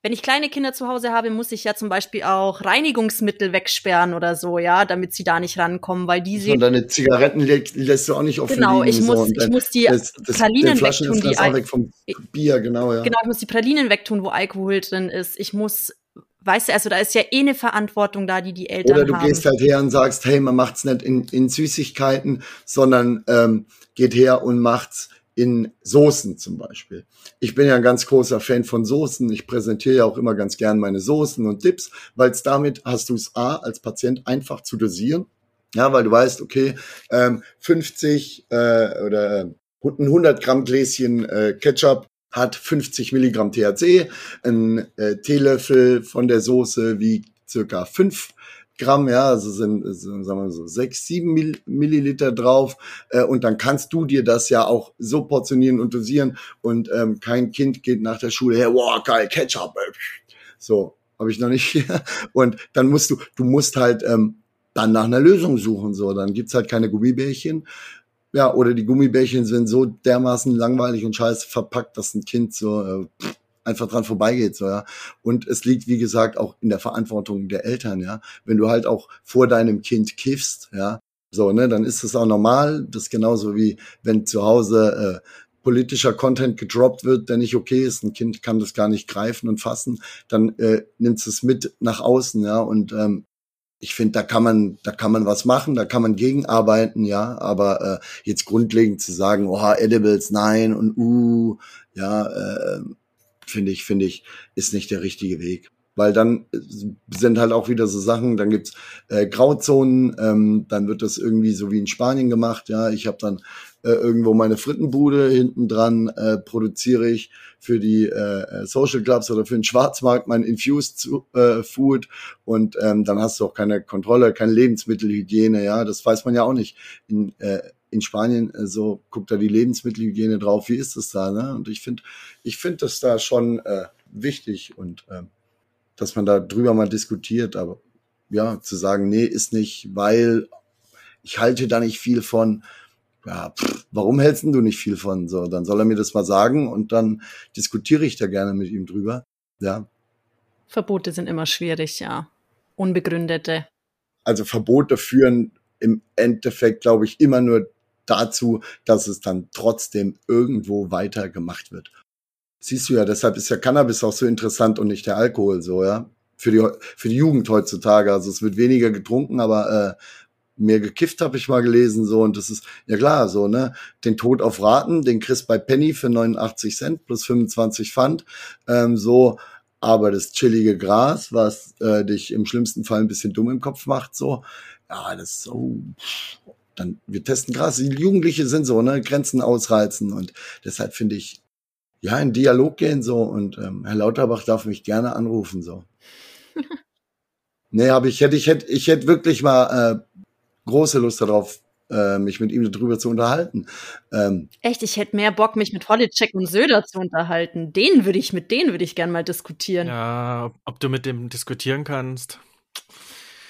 [SPEAKER 4] wenn ich kleine Kinder zu Hause habe, muss ich ja zum Beispiel auch Reinigungsmittel wegsperren oder so, ja, damit sie da nicht rankommen, weil die sehen.
[SPEAKER 2] Und deine Zigaretten lä lässt du auch nicht offen
[SPEAKER 4] Genau, liegen, ich muss, so. ich muss die das, das, Pralinen wegtun, die
[SPEAKER 2] auch weg vom Bier, genau, ja.
[SPEAKER 4] Genau, ich muss die Pralinen wegtun, wo Alkohol drin ist. Ich muss weißt du, also da ist ja eh eine Verantwortung da, die die Eltern haben.
[SPEAKER 2] Oder du
[SPEAKER 4] haben.
[SPEAKER 2] gehst halt her und sagst, hey, man macht's nicht in, in Süßigkeiten, sondern ähm, geht her und macht's in Soßen zum Beispiel. Ich bin ja ein ganz großer Fan von Soßen. Ich präsentiere ja auch immer ganz gern meine Soßen und Dips, weil es damit hast du es A als Patient einfach zu dosieren. Ja, weil du weißt, okay, ähm, 50 äh, oder ein 100 Gramm Gläschen äh, Ketchup hat 50 Milligramm THC, ein äh, Teelöffel von der Soße wiegt circa 5 Gramm, ja, also sind, sagen wir so, sechs, sieben Milliliter drauf. Äh, und dann kannst du dir das ja auch so portionieren und dosieren. Und ähm, kein Kind geht nach der Schule her, wow, geil, Ketchup. So, habe ich noch nicht. und dann musst du, du musst halt ähm, dann nach einer Lösung suchen. So, dann gibt's halt keine Gummibärchen. Ja, oder die Gummibärchen sind so dermaßen langweilig und scheiße verpackt, dass ein Kind so äh, einfach dran vorbeigeht, so, ja. Und es liegt, wie gesagt, auch in der Verantwortung der Eltern, ja. Wenn du halt auch vor deinem Kind kiffst, ja, so, ne, dann ist das auch normal. Das ist genauso wie wenn zu Hause äh, politischer Content gedroppt wird, der nicht okay ist. Ein Kind kann das gar nicht greifen und fassen. Dann äh, nimmt es mit nach außen, ja. Und ähm, ich finde, da kann man, da kann man was machen, da kann man gegenarbeiten, ja. Aber äh, jetzt grundlegend zu sagen, oh, Edibles, nein und uh, ja, äh, finde ich, finde ich, ist nicht der richtige Weg. Weil dann äh, sind halt auch wieder so Sachen, dann gibt's äh, Grauzonen, ähm, dann wird das irgendwie so wie in Spanien gemacht, ja. Ich habe dann äh, irgendwo meine Frittenbude hinten dran, äh, produziere ich für die äh, Social Clubs oder für den Schwarzmarkt mein Infused äh, Food und ähm, dann hast du auch keine Kontrolle, keine Lebensmittelhygiene, ja, das weiß man ja auch nicht. In, äh, in Spanien äh, so guckt da die Lebensmittelhygiene drauf, wie ist das da? Ne? Und ich finde, ich finde das da schon äh, wichtig und äh, dass man da drüber mal diskutiert, aber ja, zu sagen, nee, ist nicht, weil ich halte da nicht viel von. Ja, pff, warum hältst du nicht viel von? So, dann soll er mir das mal sagen und dann diskutiere ich da gerne mit ihm drüber. Ja.
[SPEAKER 4] Verbote sind immer schwierig, ja. Unbegründete.
[SPEAKER 2] Also Verbote führen im Endeffekt, glaube ich, immer nur dazu, dass es dann trotzdem irgendwo weiter gemacht wird. Siehst du ja, deshalb ist ja Cannabis auch so interessant und nicht der Alkohol so, ja. Für die, für die Jugend heutzutage. Also es wird weniger getrunken, aber äh, mehr gekifft habe ich mal gelesen so und das ist ja klar so ne den Tod auf Raten den kriegst bei Penny für 89 Cent plus 25 Pfand ähm, so aber das chillige Gras was äh, dich im schlimmsten Fall ein bisschen dumm im Kopf macht so ja das ist so dann, wir testen krass. Die Jugendliche sind so, ne, Grenzen ausreizen und deshalb finde ich, ja, in Dialog gehen so und ähm, Herr Lauterbach darf mich gerne anrufen so. nee, aber ich hätte, ich hätte, ich hätte wirklich mal äh, große Lust darauf, äh, mich mit ihm darüber zu unterhalten.
[SPEAKER 4] Ähm, Echt, ich hätte mehr Bock, mich mit Holleczek und Söder zu unterhalten. Den würde ich, mit denen würde ich gerne mal diskutieren.
[SPEAKER 3] Ja, ob du mit dem diskutieren kannst.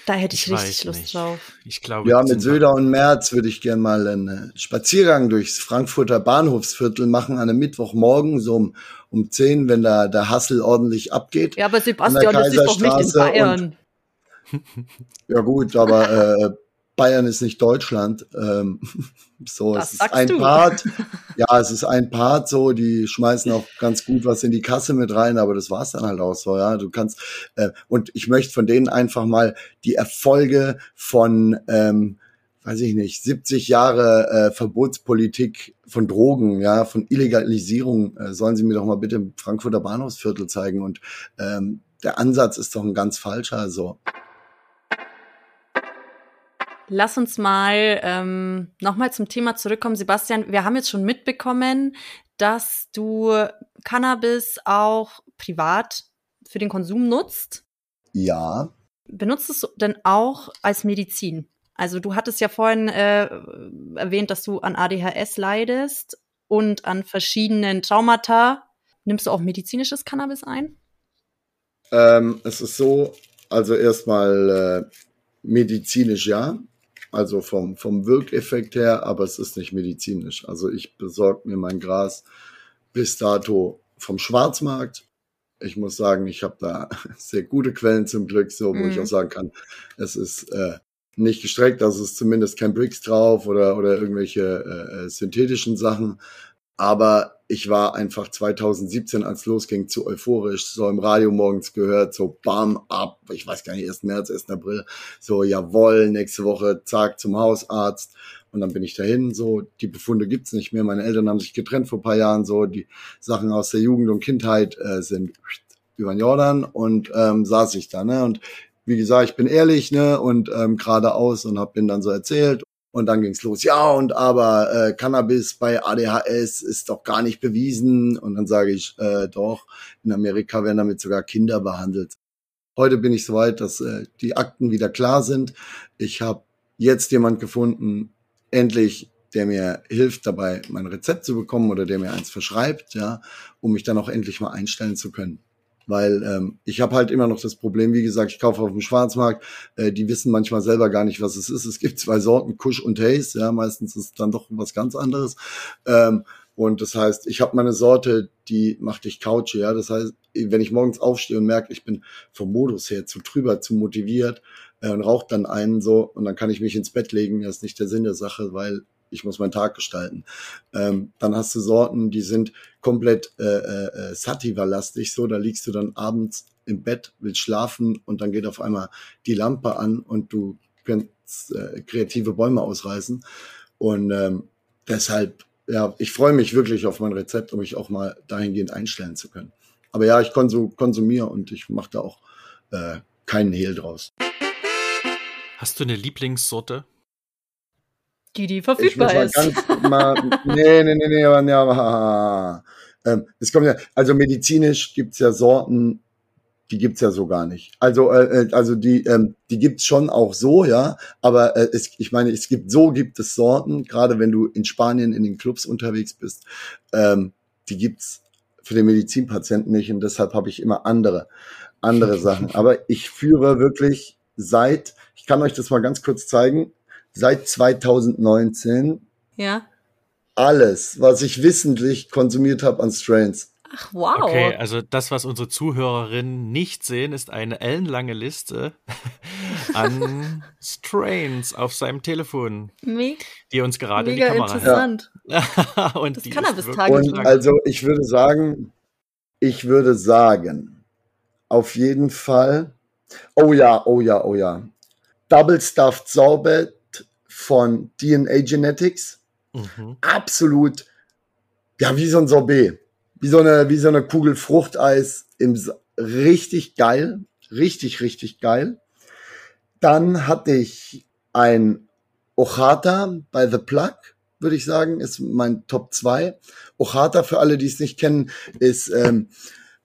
[SPEAKER 4] Da hätte ich, ich richtig Lust nicht. drauf.
[SPEAKER 3] Ich glaube.
[SPEAKER 2] Ja, mit Söder und Merz würde ich gerne mal einen Spaziergang durchs Frankfurter Bahnhofsviertel machen an einem Mittwochmorgen, so um, um 10, wenn da der Hassel ordentlich abgeht.
[SPEAKER 4] Ja, aber Sebastian, das ist doch nicht in Bayern.
[SPEAKER 2] Und, ja gut, aber äh, Bayern ist nicht Deutschland. Ähm, so, das es ist ein du. Part. Ja, es ist ein Part so, die schmeißen auch ganz gut was in die Kasse mit rein, aber das war's dann halt auch so, ja. Du kannst, äh, und ich möchte von denen einfach mal die Erfolge von, ähm, weiß ich nicht, 70 Jahre äh, Verbotspolitik von Drogen, ja, von Illegalisierung, äh, sollen sie mir doch mal bitte im Frankfurter Bahnhofsviertel zeigen. Und ähm, der Ansatz ist doch ein ganz falscher. So.
[SPEAKER 4] Lass uns mal ähm, nochmal zum Thema zurückkommen. Sebastian, wir haben jetzt schon mitbekommen, dass du Cannabis auch privat für den Konsum nutzt.
[SPEAKER 2] Ja.
[SPEAKER 4] Benutzt es denn auch als Medizin? Also du hattest ja vorhin äh, erwähnt, dass du an ADHS leidest und an verschiedenen Traumata. Nimmst du auch medizinisches Cannabis ein?
[SPEAKER 2] Ähm, es ist so, also erstmal äh, medizinisch ja, also vom, vom Wirkeffekt her, aber es ist nicht medizinisch. Also ich besorge mir mein Gras bis dato vom Schwarzmarkt. Ich muss sagen, ich habe da sehr gute Quellen zum Glück, so wo mhm. ich auch sagen kann, es ist äh, nicht gestreckt, also es ist zumindest kein Bricks drauf oder, oder irgendwelche äh, äh synthetischen Sachen. Aber ich war einfach 2017, als losging, zu euphorisch, so im Radio morgens gehört, so bam, ab, ich weiß gar nicht, 1. März, 1. April, so jawoll, nächste Woche, zack, zum Hausarzt. Und dann bin ich dahin, so, die Befunde gibt's nicht mehr. Meine Eltern haben sich getrennt vor paar Jahren, so, die Sachen aus der Jugend und Kindheit äh, sind über den Jordan und ähm, saß ich da, ne? Und wie gesagt, ich bin ehrlich, ne, und ähm, geradeaus und hab bin dann so erzählt und dann ging's los. Ja, und aber äh, Cannabis bei ADHS ist doch gar nicht bewiesen. Und dann sage ich, äh, doch, in Amerika werden damit sogar Kinder behandelt. Heute bin ich soweit, dass äh, die Akten wieder klar sind. Ich habe jetzt jemand gefunden, endlich, der mir hilft, dabei mein Rezept zu bekommen oder der mir eins verschreibt, ja, um mich dann auch endlich mal einstellen zu können weil ähm, ich habe halt immer noch das Problem, wie gesagt, ich kaufe auf dem Schwarzmarkt, äh, die wissen manchmal selber gar nicht, was es ist. Es gibt zwei Sorten, Kusch und Haze, ja, meistens ist es dann doch was ganz anderes. Ähm, und das heißt, ich habe meine Sorte, die macht dich couch, ja. Das heißt, wenn ich morgens aufstehe und merke, ich bin vom Modus her zu trüber, zu motiviert äh, und rauche dann einen so und dann kann ich mich ins Bett legen, das ist nicht der Sinn der Sache, weil ich muss meinen Tag gestalten. Ähm, dann hast du Sorten, die sind komplett äh, äh, Sativa-lastig, so, da liegst du dann abends im Bett, willst schlafen und dann geht auf einmal die Lampe an und du kannst äh, kreative Bäume ausreißen. Und ähm, deshalb, ja, ich freue mich wirklich auf mein Rezept, um mich auch mal dahingehend einstellen zu können. Aber ja, ich konsum, konsumiere und ich mache da auch äh, keinen Hehl draus.
[SPEAKER 3] Hast du eine Lieblingssorte?
[SPEAKER 4] Die, die verfügbar ist.
[SPEAKER 2] Mal, nee, nee, nee, nee, aber, nee, aber ähm, es kommt ja, also medizinisch gibt's ja Sorten, die gibt's ja so gar nicht. Also, äh, äh, also die, ähm, die gibt's schon auch so, ja. Aber äh, es, ich meine, es gibt so gibt es Sorten, gerade wenn du in Spanien in den Clubs unterwegs bist, ähm, die gibt's für den Medizinpatienten nicht und deshalb habe ich immer andere, andere Sachen. Aber ich führe wirklich seit, ich kann euch das mal ganz kurz zeigen seit 2019
[SPEAKER 4] ja.
[SPEAKER 2] alles, was ich wissentlich konsumiert habe an Strains.
[SPEAKER 4] Ach, wow.
[SPEAKER 3] Okay, also das, was unsere Zuhörerinnen nicht sehen, ist eine ellenlange Liste an Strains auf seinem Telefon, Me die uns gerade
[SPEAKER 4] Mega
[SPEAKER 3] in die Kamera
[SPEAKER 4] interessant.
[SPEAKER 3] Ja. und
[SPEAKER 4] das
[SPEAKER 2] Cannabis-Tagebuch. Und also ich würde sagen, ich würde sagen, auf jeden Fall, oh ja, oh ja, oh ja, Double Stuffed Sorbet von DNA Genetics. Mhm. Absolut, ja, wie so ein Sorbet. Wie so eine, wie so eine Kugel Fruchteis im, richtig geil. Richtig, richtig geil. Dann hatte ich ein Ochata bei The Plug, würde ich sagen, ist mein Top 2. Ochata, für alle, die es nicht kennen, ist ähm,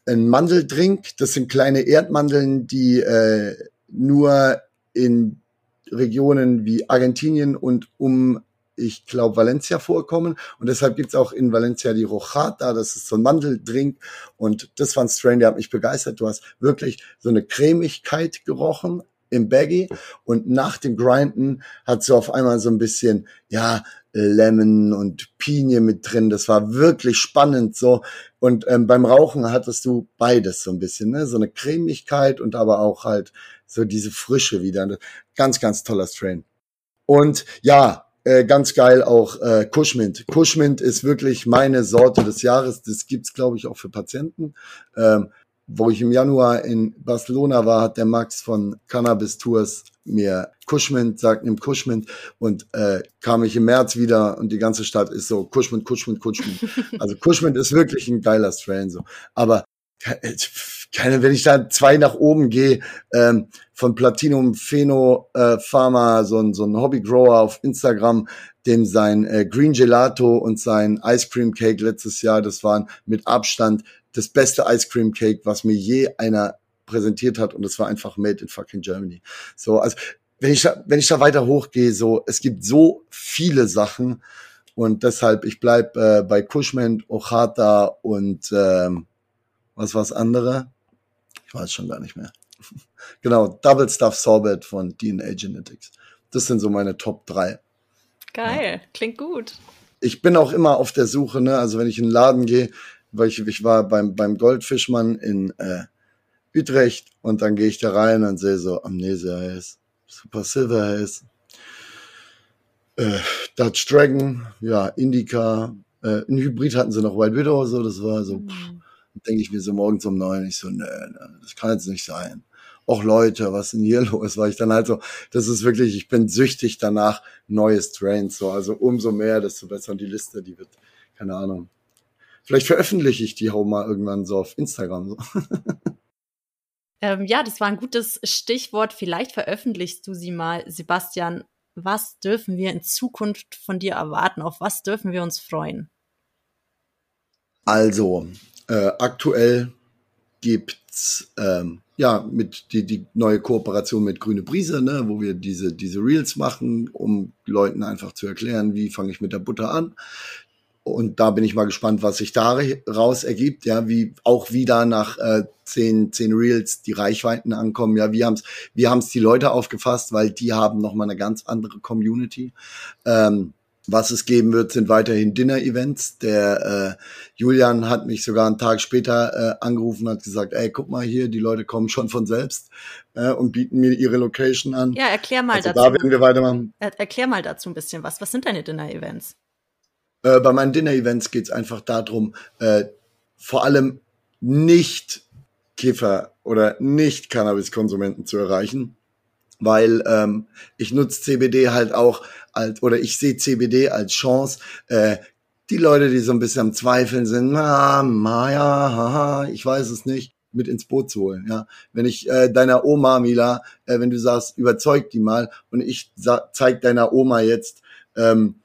[SPEAKER 2] ein Mandeldrink. Das sind kleine Erdmandeln, die äh, nur in Regionen wie Argentinien und um ich glaube, Valencia vorkommen. Und deshalb gibt's auch in Valencia die Rojata, das ist so ein Mandeldrink. Und das war ein Strain, der hat mich begeistert. Du hast wirklich so eine Cremigkeit gerochen im Baggy. Und nach dem Grinden hat so auf einmal so ein bisschen, ja, Lemon und Pinie mit drin. Das war wirklich spannend so. Und ähm, beim Rauchen hattest du beides so ein bisschen, ne? So eine Cremigkeit und aber auch halt so diese Frische wieder. Ganz, ganz toller Strain. Und ja, äh, ganz geil auch äh, Kushmint. Kushmint ist wirklich meine Sorte des Jahres. Das gibt's glaube ich, auch für Patienten. Ähm, wo ich im Januar in Barcelona war, hat der Max von Cannabis Tours mir Kushmint, sagt nimm Kushmint und äh, kam ich im März wieder und die ganze Stadt ist so Kushmint, Kushmint, Kushmint. Also Kushmint ist wirklich ein geiler Strain so. Aber keine, wenn ich da zwei nach oben gehe, ähm, von Platinum Pheno äh, Pharma, so ein, so ein Hobbygrower auf Instagram, dem sein äh, Green Gelato und sein Ice Cream Cake letztes Jahr, das waren mit Abstand das beste Ice Cream Cake, was mir je einer präsentiert hat und das war einfach made in fucking Germany. So, also wenn ich da, wenn ich da weiter hochgehe, so es gibt so viele Sachen und deshalb ich bleib äh, bei Cushman, Ochata und ähm, was war's andere? Ich weiß schon gar nicht mehr. genau, Double Stuff Sorbet von DNA Genetics. Das sind so meine Top 3.
[SPEAKER 4] Geil, ja. klingt gut.
[SPEAKER 2] Ich bin auch immer auf der Suche, ne? Also wenn ich in den Laden gehe, weil ich, ich war beim, beim Goldfischmann in äh, Utrecht und dann gehe ich da rein und sehe so Amnesia Haze, Super Silver Haze, äh, Dutch Dragon, ja, Indica, äh, ein Hybrid hatten sie noch White Widow, so, das war so, mhm. Denke ich mir so morgens um neun, ich so, nee, nee, das kann jetzt nicht sein. Och Leute, was ist denn hier los? Weil ich dann halt so, das ist wirklich, ich bin süchtig danach, neue Strains, so, also umso mehr, desto besser und die Liste, die wird, keine Ahnung. Vielleicht veröffentliche ich die auch mal irgendwann so auf Instagram. So.
[SPEAKER 4] Ähm, ja, das war ein gutes Stichwort. Vielleicht veröffentlichst du sie mal, Sebastian. Was dürfen wir in Zukunft von dir erwarten? Auf was dürfen wir uns freuen?
[SPEAKER 2] Also, äh, aktuell gibt's ähm, ja mit die, die neue Kooperation mit Grüne Brise, ne, wo wir diese, diese Reels machen, um Leuten einfach zu erklären, wie fange ich mit der Butter an. Und da bin ich mal gespannt, was sich daraus ergibt, ja, wie auch wieder nach äh, zehn, zehn Reels die Reichweiten ankommen. Ja, wir haben's, wir haben's die Leute aufgefasst, weil die haben noch mal eine ganz andere Community. Ähm, was es geben wird, sind weiterhin Dinner-Events. Der äh, Julian hat mich sogar einen Tag später äh, angerufen und hat gesagt, ey, guck mal hier, die Leute kommen schon von selbst äh, und bieten mir ihre Location an.
[SPEAKER 4] Ja, erklär mal
[SPEAKER 2] also
[SPEAKER 4] dazu.
[SPEAKER 2] Da werden wir weitermachen.
[SPEAKER 4] Er erklär mal dazu ein bisschen was. Was sind deine Dinner-Events?
[SPEAKER 2] Äh, bei meinen Dinner-Events geht es einfach darum, äh, vor allem nicht Kiffer oder nicht Cannabis-Konsumenten zu erreichen, weil ähm, ich nutze CBD halt auch als oder ich sehe CBD als Chance. Äh, die Leute, die so ein bisschen am Zweifeln sind, na, ma, ja, haha, ich weiß es nicht, mit ins Boot zu holen. Ja, wenn ich äh, deiner Oma Mila, äh, wenn du sagst, überzeug die mal und ich zeig deiner Oma jetzt ähm,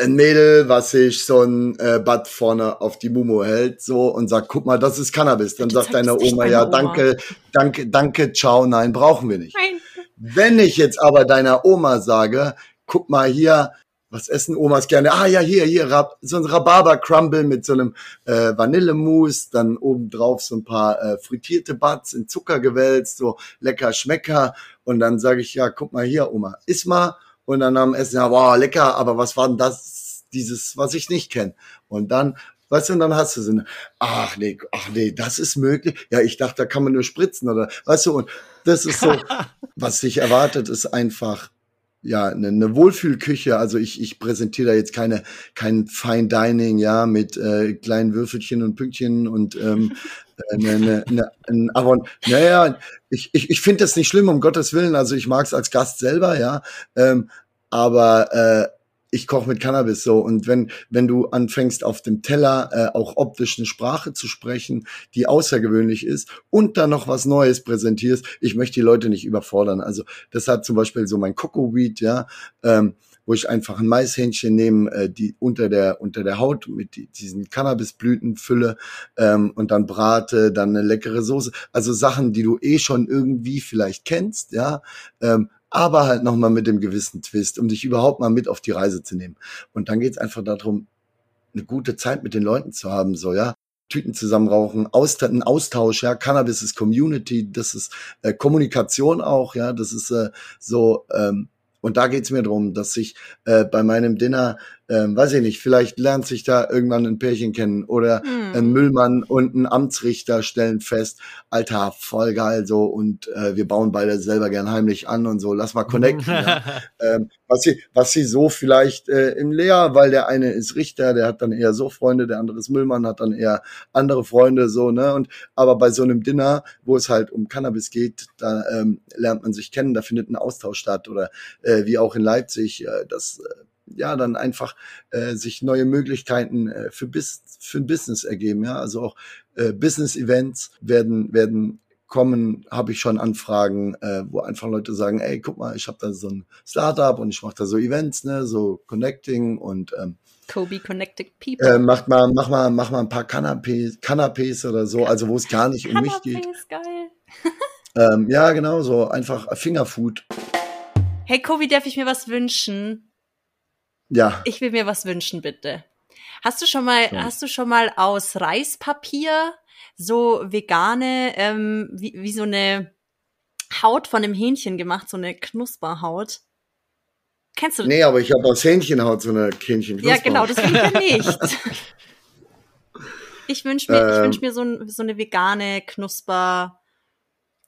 [SPEAKER 2] ein Mädel, was sich so ein äh, Bad vorne auf die Mumu hält, so und sagt, guck mal, das ist Cannabis. Dann sagt deine Oma, ja, Oma. danke, danke, danke, ciao, nein, brauchen wir nicht. Nein. Wenn ich jetzt aber deiner Oma sage, guck mal hier, was essen Omas gerne? Ah ja, hier, hier, Rab so ein Rhabarber-Crumble mit so einem äh, Vanillemousse, dann obendrauf so ein paar äh, frittierte Buds in Zucker gewälzt, so lecker Schmecker. Und dann sage ich, ja, guck mal hier, Oma, iss mal und dann am Essen, ja, wow, lecker, aber was war denn das, dieses, was ich nicht kenne? Und dann, weißt du, und dann hast du so eine, ach nee, ach nee, das ist möglich. Ja, ich dachte, da kann man nur spritzen oder, weißt du, und das ist so, was sich erwartet, ist einfach, ja, eine, eine Wohlfühlküche. Also ich, ich präsentiere da jetzt keine kein Fine Dining, ja, mit äh, kleinen Würfelchen und Pünktchen und ähm, eine, eine, eine, ein Avon. Naja, ich, ich, ich finde das nicht schlimm, um Gottes Willen. Also ich mag es als Gast selber, ja. Ähm, aber äh, ich koche mit Cannabis so und wenn wenn du anfängst auf dem Teller äh, auch optisch eine Sprache zu sprechen, die außergewöhnlich ist und dann noch was Neues präsentierst, ich möchte die Leute nicht überfordern. Also das hat zum Beispiel so mein Coco Weed, ja. Ähm, wo ich einfach ein Maishähnchen nehme, äh, die unter der unter der Haut mit die, diesen Cannabisblüten fülle ähm, und dann brate, dann eine leckere Soße. Also Sachen, die du eh schon irgendwie vielleicht kennst, ja, ähm, aber halt nochmal mit dem gewissen Twist, um dich überhaupt mal mit auf die Reise zu nehmen. Und dann geht's einfach darum, eine gute Zeit mit den Leuten zu haben, so, ja. Tüten zusammen rauchen, Aust ein Austausch, ja, Cannabis ist Community, das ist äh, Kommunikation auch, ja, das ist äh, so ähm, und da geht's mir drum, dass ich äh, bei meinem Dinner ähm, weiß ich nicht, vielleicht lernt sich da irgendwann ein Pärchen kennen oder hm. ein Müllmann und ein Amtsrichter stellen fest, Alter, voll geil so und äh, wir bauen beide selber gern heimlich an und so, lass mal connecten. ja. ähm, was sie, was sie so vielleicht äh, im Lehr, weil der eine ist Richter, der hat dann eher so Freunde, der andere ist Müllmann, hat dann eher andere Freunde so, ne? Und aber bei so einem Dinner, wo es halt um Cannabis geht, da ähm, lernt man sich kennen, da findet ein Austausch statt oder äh, wie auch in Leipzig, äh, das äh, ja dann einfach äh, sich neue Möglichkeiten äh, für, bis, für ein Business ergeben. Ja, also auch äh, Business-Events werden werden kommen, habe ich schon Anfragen, äh, wo einfach Leute sagen, ey, guck mal, ich habe da so ein Startup und ich mache da so Events, ne, so Connecting und ähm,
[SPEAKER 4] Kobe Connected People.
[SPEAKER 2] Äh, macht mal, mach mal, mach mal ein paar Canapés, Canapés oder so, also wo es gar nicht um mich geht.
[SPEAKER 4] Geil.
[SPEAKER 2] Ähm, ja, genau, so einfach Fingerfood.
[SPEAKER 4] Hey Kobe, darf ich mir was wünschen?
[SPEAKER 2] Ja.
[SPEAKER 4] Ich will mir was wünschen, bitte. Hast du schon mal,
[SPEAKER 2] Ja.
[SPEAKER 4] hast du schon mal aus Reispapier so vegane, ähm, wie, wie so eine Haut von einem Hähnchen gemacht, so eine Knusperhaut? Kennst du
[SPEAKER 2] Nee, aber ich habe aus Hähnchenhaut so eine Hähnchen.
[SPEAKER 4] Ja, genau, das will ich ja nicht. Ich wünsche mir, ich
[SPEAKER 2] Ähm.
[SPEAKER 4] wünsch mir so, ein, so eine vegane Knusper.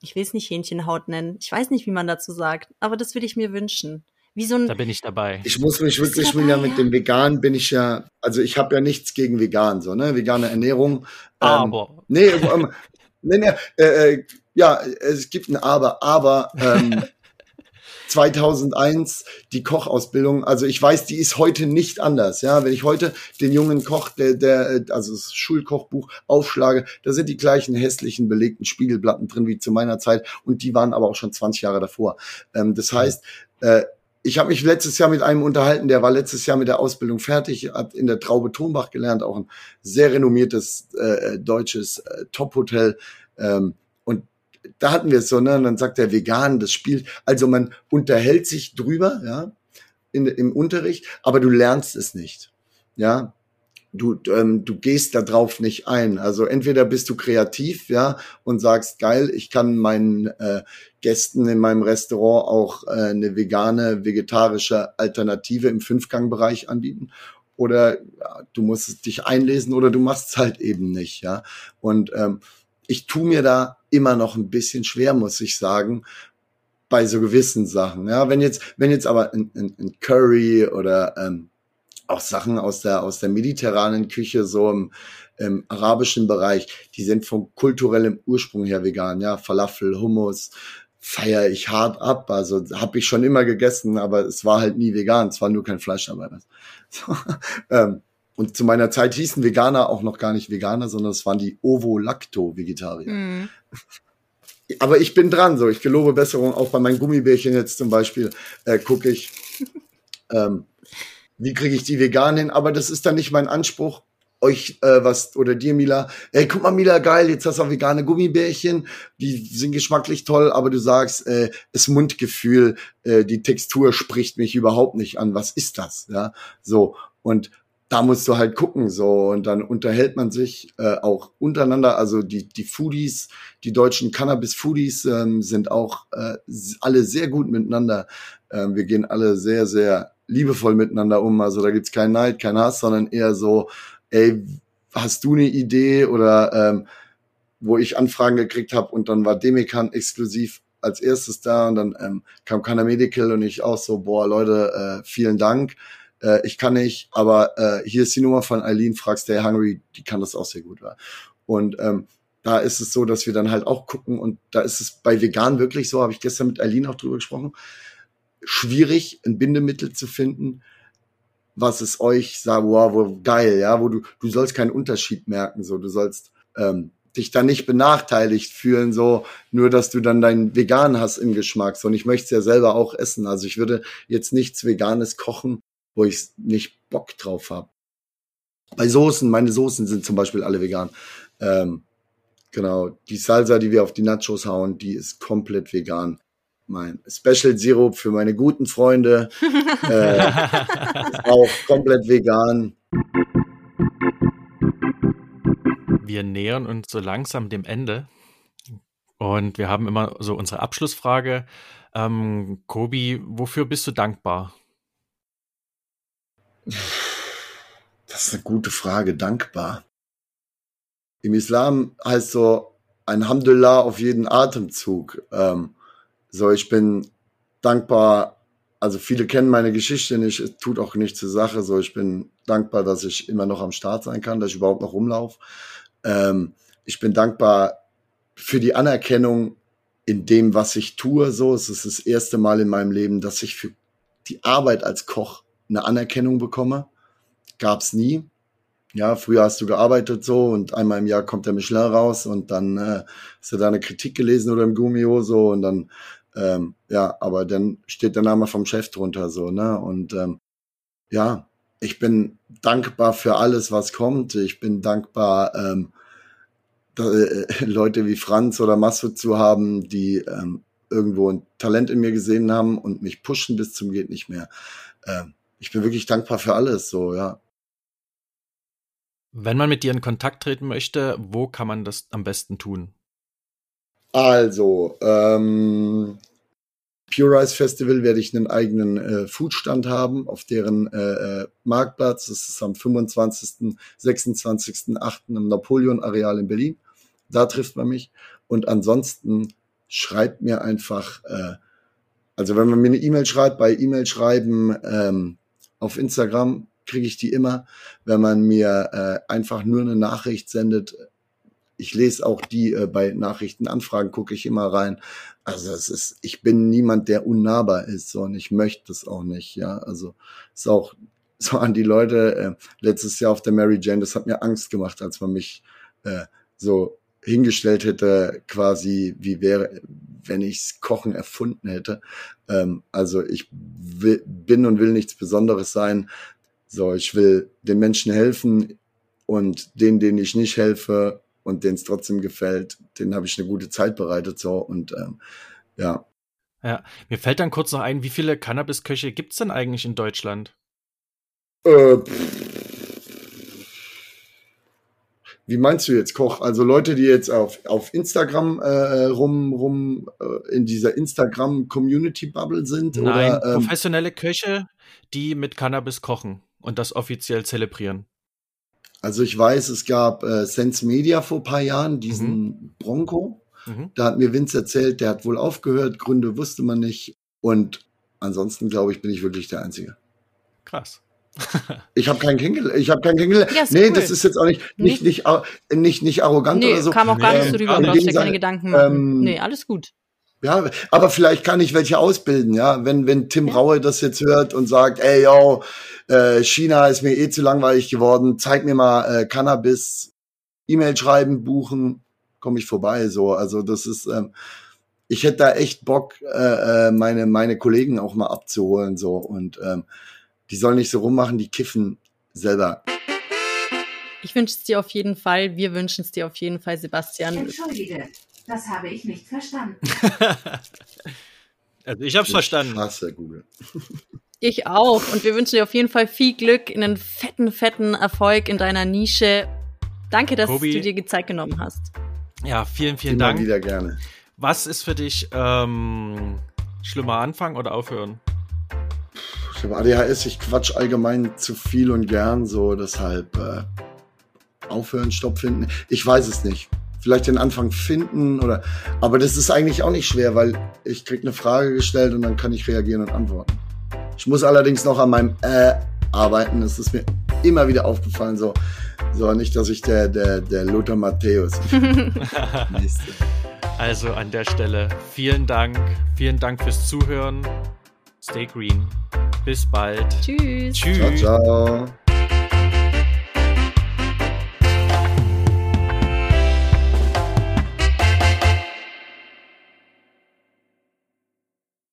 [SPEAKER 4] Ich will es nicht Hähnchenhaut nennen. Ich weiß nicht, wie man dazu sagt, aber das würde ich mir wünschen. Wie so ein.
[SPEAKER 3] Da bin ich dabei.
[SPEAKER 2] Ich muss mich wirklich
[SPEAKER 4] dabei,
[SPEAKER 2] wieder mit
[SPEAKER 4] ja?
[SPEAKER 2] dem Vegan bin ich ja, also ich habe ja nichts gegen vegan, so, ne? Vegane Ernährung. Ähm,
[SPEAKER 3] Aber
[SPEAKER 2] Nee, ähm, nee, nee, äh, äh, ja, es gibt ein Aber, aber ähm, 2001 die Kochausbildung, also ich weiß, die ist heute nicht anders, ja, wenn ich heute den jungen Koch, der, der äh, also das Schulkochbuch aufschlage, da sind die gleichen hässlichen belegten Spiegelplatten drin wie zu meiner Zeit und die waren aber auch schon 20 Jahre davor. Ähm, das heißt, äh, ich habe mich letztes Jahr mit einem unterhalten, der war letztes Jahr mit der Ausbildung fertig, hat in der Traube Tonbach gelernt, auch ein sehr renommiertes äh, deutsches äh, Top-Hotel. Ähm, und da hatten wir es so, ne? Und dann sagt der Vegan, das spielt, also man unterhält sich drüber, ja, in, im Unterricht, aber du lernst es nicht. Ja, du, ähm, du gehst da drauf nicht ein. Also entweder bist du kreativ, ja, und sagst, geil, ich kann meinen äh, Gästen in meinem Restaurant auch äh, eine vegane, vegetarische Alternative im Fünfgangbereich anbieten. Oder ja, du musst dich einlesen oder du machst es halt eben nicht, ja. Und ähm, ich tu mir da immer noch ein bisschen schwer, muss ich sagen, bei so gewissen Sachen. Ja, wenn jetzt, wenn jetzt aber ein, ein, ein Curry oder ähm, auch Sachen aus der aus der mediterranen Küche so im, im arabischen Bereich, die sind vom kulturellen Ursprung her vegan. Ja, Falafel, Hummus feiere ich hart ab. Also habe ich schon immer gegessen, aber es war halt nie vegan. Es war nur kein Fleisch dabei. So, ähm, und zu meiner Zeit hießen Veganer auch noch gar nicht Veganer, sondern es waren die Ovo-Lacto-Vegetarier.
[SPEAKER 4] Mm.
[SPEAKER 2] Aber ich bin dran, so. Ich gelobe Besserung. Auch bei meinen Gummibärchen jetzt zum Beispiel äh, gucke ich, ähm, wie kriege ich die vegan hin. Aber das ist dann nicht mein Anspruch. Euch äh, was oder dir Mila, ey guck mal Mila geil, jetzt hast du auch vegane Gummibärchen, die sind geschmacklich toll, aber du sagst, äh, das Mundgefühl, äh, die Textur spricht mich überhaupt nicht an. Was ist das? Ja, so und da musst du halt gucken so und dann unterhält man sich äh, auch untereinander. Also die die Foodies, die deutschen Cannabis Foodies ähm, sind auch äh, alle sehr gut miteinander. Ähm, wir gehen alle sehr sehr liebevoll miteinander um. Also da gibt's keinen Neid, keinen Hass, sondern eher so, ey, hast du eine Idee oder ähm, wo ich Anfragen gekriegt habe und dann war Demikan exklusiv als erstes da und dann ähm, kam Kana Medical und ich auch so, boah Leute, äh, vielen Dank. Äh, ich kann nicht, aber äh, hier ist die Nummer von Eileen, fragst Stay Hungry, die kann das auch sehr gut. Ja. Und ähm, da ist es so, dass wir dann halt auch gucken und da ist es bei vegan wirklich so, habe ich gestern mit Eileen auch drüber gesprochen, schwierig, ein Bindemittel zu finden, was es euch sagt, wow, wo, geil, ja, wo du, du sollst keinen Unterschied merken, so, du sollst ähm, dich da nicht benachteiligt fühlen, so, nur dass du dann deinen Vegan hast im Geschmack, so, und ich möchte es ja selber auch essen, also ich würde jetzt nichts Veganes kochen, wo ich nicht Bock drauf habe. Bei Soßen, meine Soßen sind zum Beispiel alle vegan. Ähm, genau, die Salsa, die wir auf die Nachos hauen, die ist komplett vegan. Mein Special Sirup für meine guten Freunde äh, auch komplett vegan.
[SPEAKER 3] Wir nähern uns so langsam dem Ende. Und wir haben immer so unsere Abschlussfrage. Ähm, Kobi, wofür bist du dankbar?
[SPEAKER 2] Das ist eine gute Frage, dankbar. Im Islam heißt so ein Alhamdulillah auf jeden Atemzug. Ähm, so, ich bin dankbar. Also viele kennen meine Geschichte nicht, es tut auch nicht zur Sache. So, ich bin dankbar, dass ich immer noch am Start sein kann, dass ich überhaupt noch rumlaufe. Ähm, ich bin dankbar für die Anerkennung in dem, was ich tue. So, es ist das erste Mal in meinem Leben, dass ich für die Arbeit als Koch eine Anerkennung bekomme. Gab's nie. ja, früher hast du gearbeitet so und einmal im Jahr kommt der Michelin raus und dann äh, hast du da eine Kritik gelesen oder im Gummio so und dann, ähm, ja, aber dann steht der Name vom Chef drunter so, ne? Und ähm, ja, ich bin dankbar für alles, was kommt. Ich bin dankbar, ähm, da, äh, Leute wie Franz oder Massoud zu haben, die ähm, irgendwo ein Talent in mir gesehen haben und mich pushen bis zum geht nicht mehr. Ähm, ich bin wirklich dankbar für alles, so, ja.
[SPEAKER 3] Wenn man mit dir in Kontakt treten möchte, wo kann man das am besten tun?
[SPEAKER 2] Also, ähm, Pure Rice Festival werde ich einen eigenen äh, Foodstand haben auf deren äh, äh Marktplatz. Das ist am 25., 26., 8. im Napoleon-Areal in Berlin. Da trifft man mich. Und ansonsten schreibt mir einfach, äh, also wenn man mir eine E-Mail schreibt, bei E-Mail schreiben ähm, auf Instagram kriege ich die immer, wenn man mir äh, einfach nur eine Nachricht sendet. Ich lese auch die äh, bei Nachrichtenanfragen, gucke ich immer rein. Also es ist, ich bin niemand, der unnahbar ist, so, und ich möchte es auch nicht, ja. Also ist auch so an die Leute äh, letztes Jahr auf der Mary Jane, das hat mir Angst gemacht, als man mich äh, so hingestellt hätte, quasi wie wäre, wenn ichs Kochen erfunden hätte. Ähm, also ich will, bin und will nichts Besonderes sein. So, ich will den Menschen helfen und denen, denen ich nicht helfe und denen es trotzdem gefällt, denen habe ich eine gute Zeit bereitet. So und ähm, ja.
[SPEAKER 3] Ja, mir fällt dann kurz noch ein, wie viele Cannabis-Köche gibt's denn eigentlich in Deutschland?
[SPEAKER 2] Äh, wie meinst du jetzt Koch? Also Leute, die jetzt auf, auf Instagram äh, rum, rum äh, in dieser Instagram-Community-Bubble sind?
[SPEAKER 3] Nein,
[SPEAKER 2] oder,
[SPEAKER 3] ähm, professionelle Köche, die mit Cannabis kochen und das offiziell zelebrieren?
[SPEAKER 2] Also ich weiß, es gab äh, Sense Media vor ein paar Jahren, diesen mhm. Bronco. Mhm. Da hat mir Vince erzählt, der hat wohl aufgehört, Gründe wusste man nicht. Und ansonsten, glaube ich, bin ich wirklich der Einzige.
[SPEAKER 3] Krass.
[SPEAKER 2] ich habe keinen kennengelernt. Ich habe keinen kennengelernt. Ja, nee, cool. das ist jetzt auch nicht nicht nicht nicht, nicht arrogant
[SPEAKER 4] nee,
[SPEAKER 2] oder so.
[SPEAKER 4] kam auch gar nicht so rüber. Du brauchst dir keine Gedanken machen. Ähm, nee, alles gut.
[SPEAKER 2] Ja, aber vielleicht kann ich welche ausbilden, ja. Wenn, wenn Tim ja. Raue das jetzt hört und sagt, ey, yo, äh, China ist mir eh zu langweilig geworden, zeig mir mal äh, Cannabis, E-Mail schreiben, buchen, komme ich vorbei, so. Also das ist, ähm, ich hätte da echt Bock, äh, äh, meine, meine Kollegen auch mal abzuholen, so. Und ähm, die sollen nicht so rummachen, die kiffen selber.
[SPEAKER 4] Ich wünsche es dir auf jeden Fall. Wir wünschen es dir auf jeden Fall, Sebastian.
[SPEAKER 5] Entschuldige, das habe ich nicht verstanden.
[SPEAKER 3] also ich habe es verstanden.
[SPEAKER 2] Hasse Google.
[SPEAKER 4] ich auch. Und wir wünschen dir auf jeden Fall viel Glück, in einen fetten, fetten Erfolg in deiner Nische. Danke, dass Kobi. du dir Zeit genommen hast.
[SPEAKER 3] Ja, vielen, vielen
[SPEAKER 2] Immer
[SPEAKER 3] Dank.
[SPEAKER 2] wieder gerne.
[SPEAKER 3] Was ist für dich ähm, schlimmer Anfang oder aufhören?
[SPEAKER 2] Ich habe ADHS, ich quatsch allgemein zu viel und gern, so deshalb äh, aufhören, Stopp finden. Ich weiß es nicht vielleicht den Anfang finden oder, aber das ist eigentlich auch nicht schwer, weil ich krieg eine Frage gestellt und dann kann ich reagieren und antworten. Ich muss allerdings noch an meinem äh arbeiten. Das ist mir immer wieder aufgefallen, so, so nicht, dass ich der, der, der Lothar Matthäus.
[SPEAKER 3] also an der Stelle vielen Dank, vielen Dank fürs Zuhören. Stay green. Bis bald.
[SPEAKER 4] Tschüss.
[SPEAKER 3] Tschüss.
[SPEAKER 2] Ciao, ciao.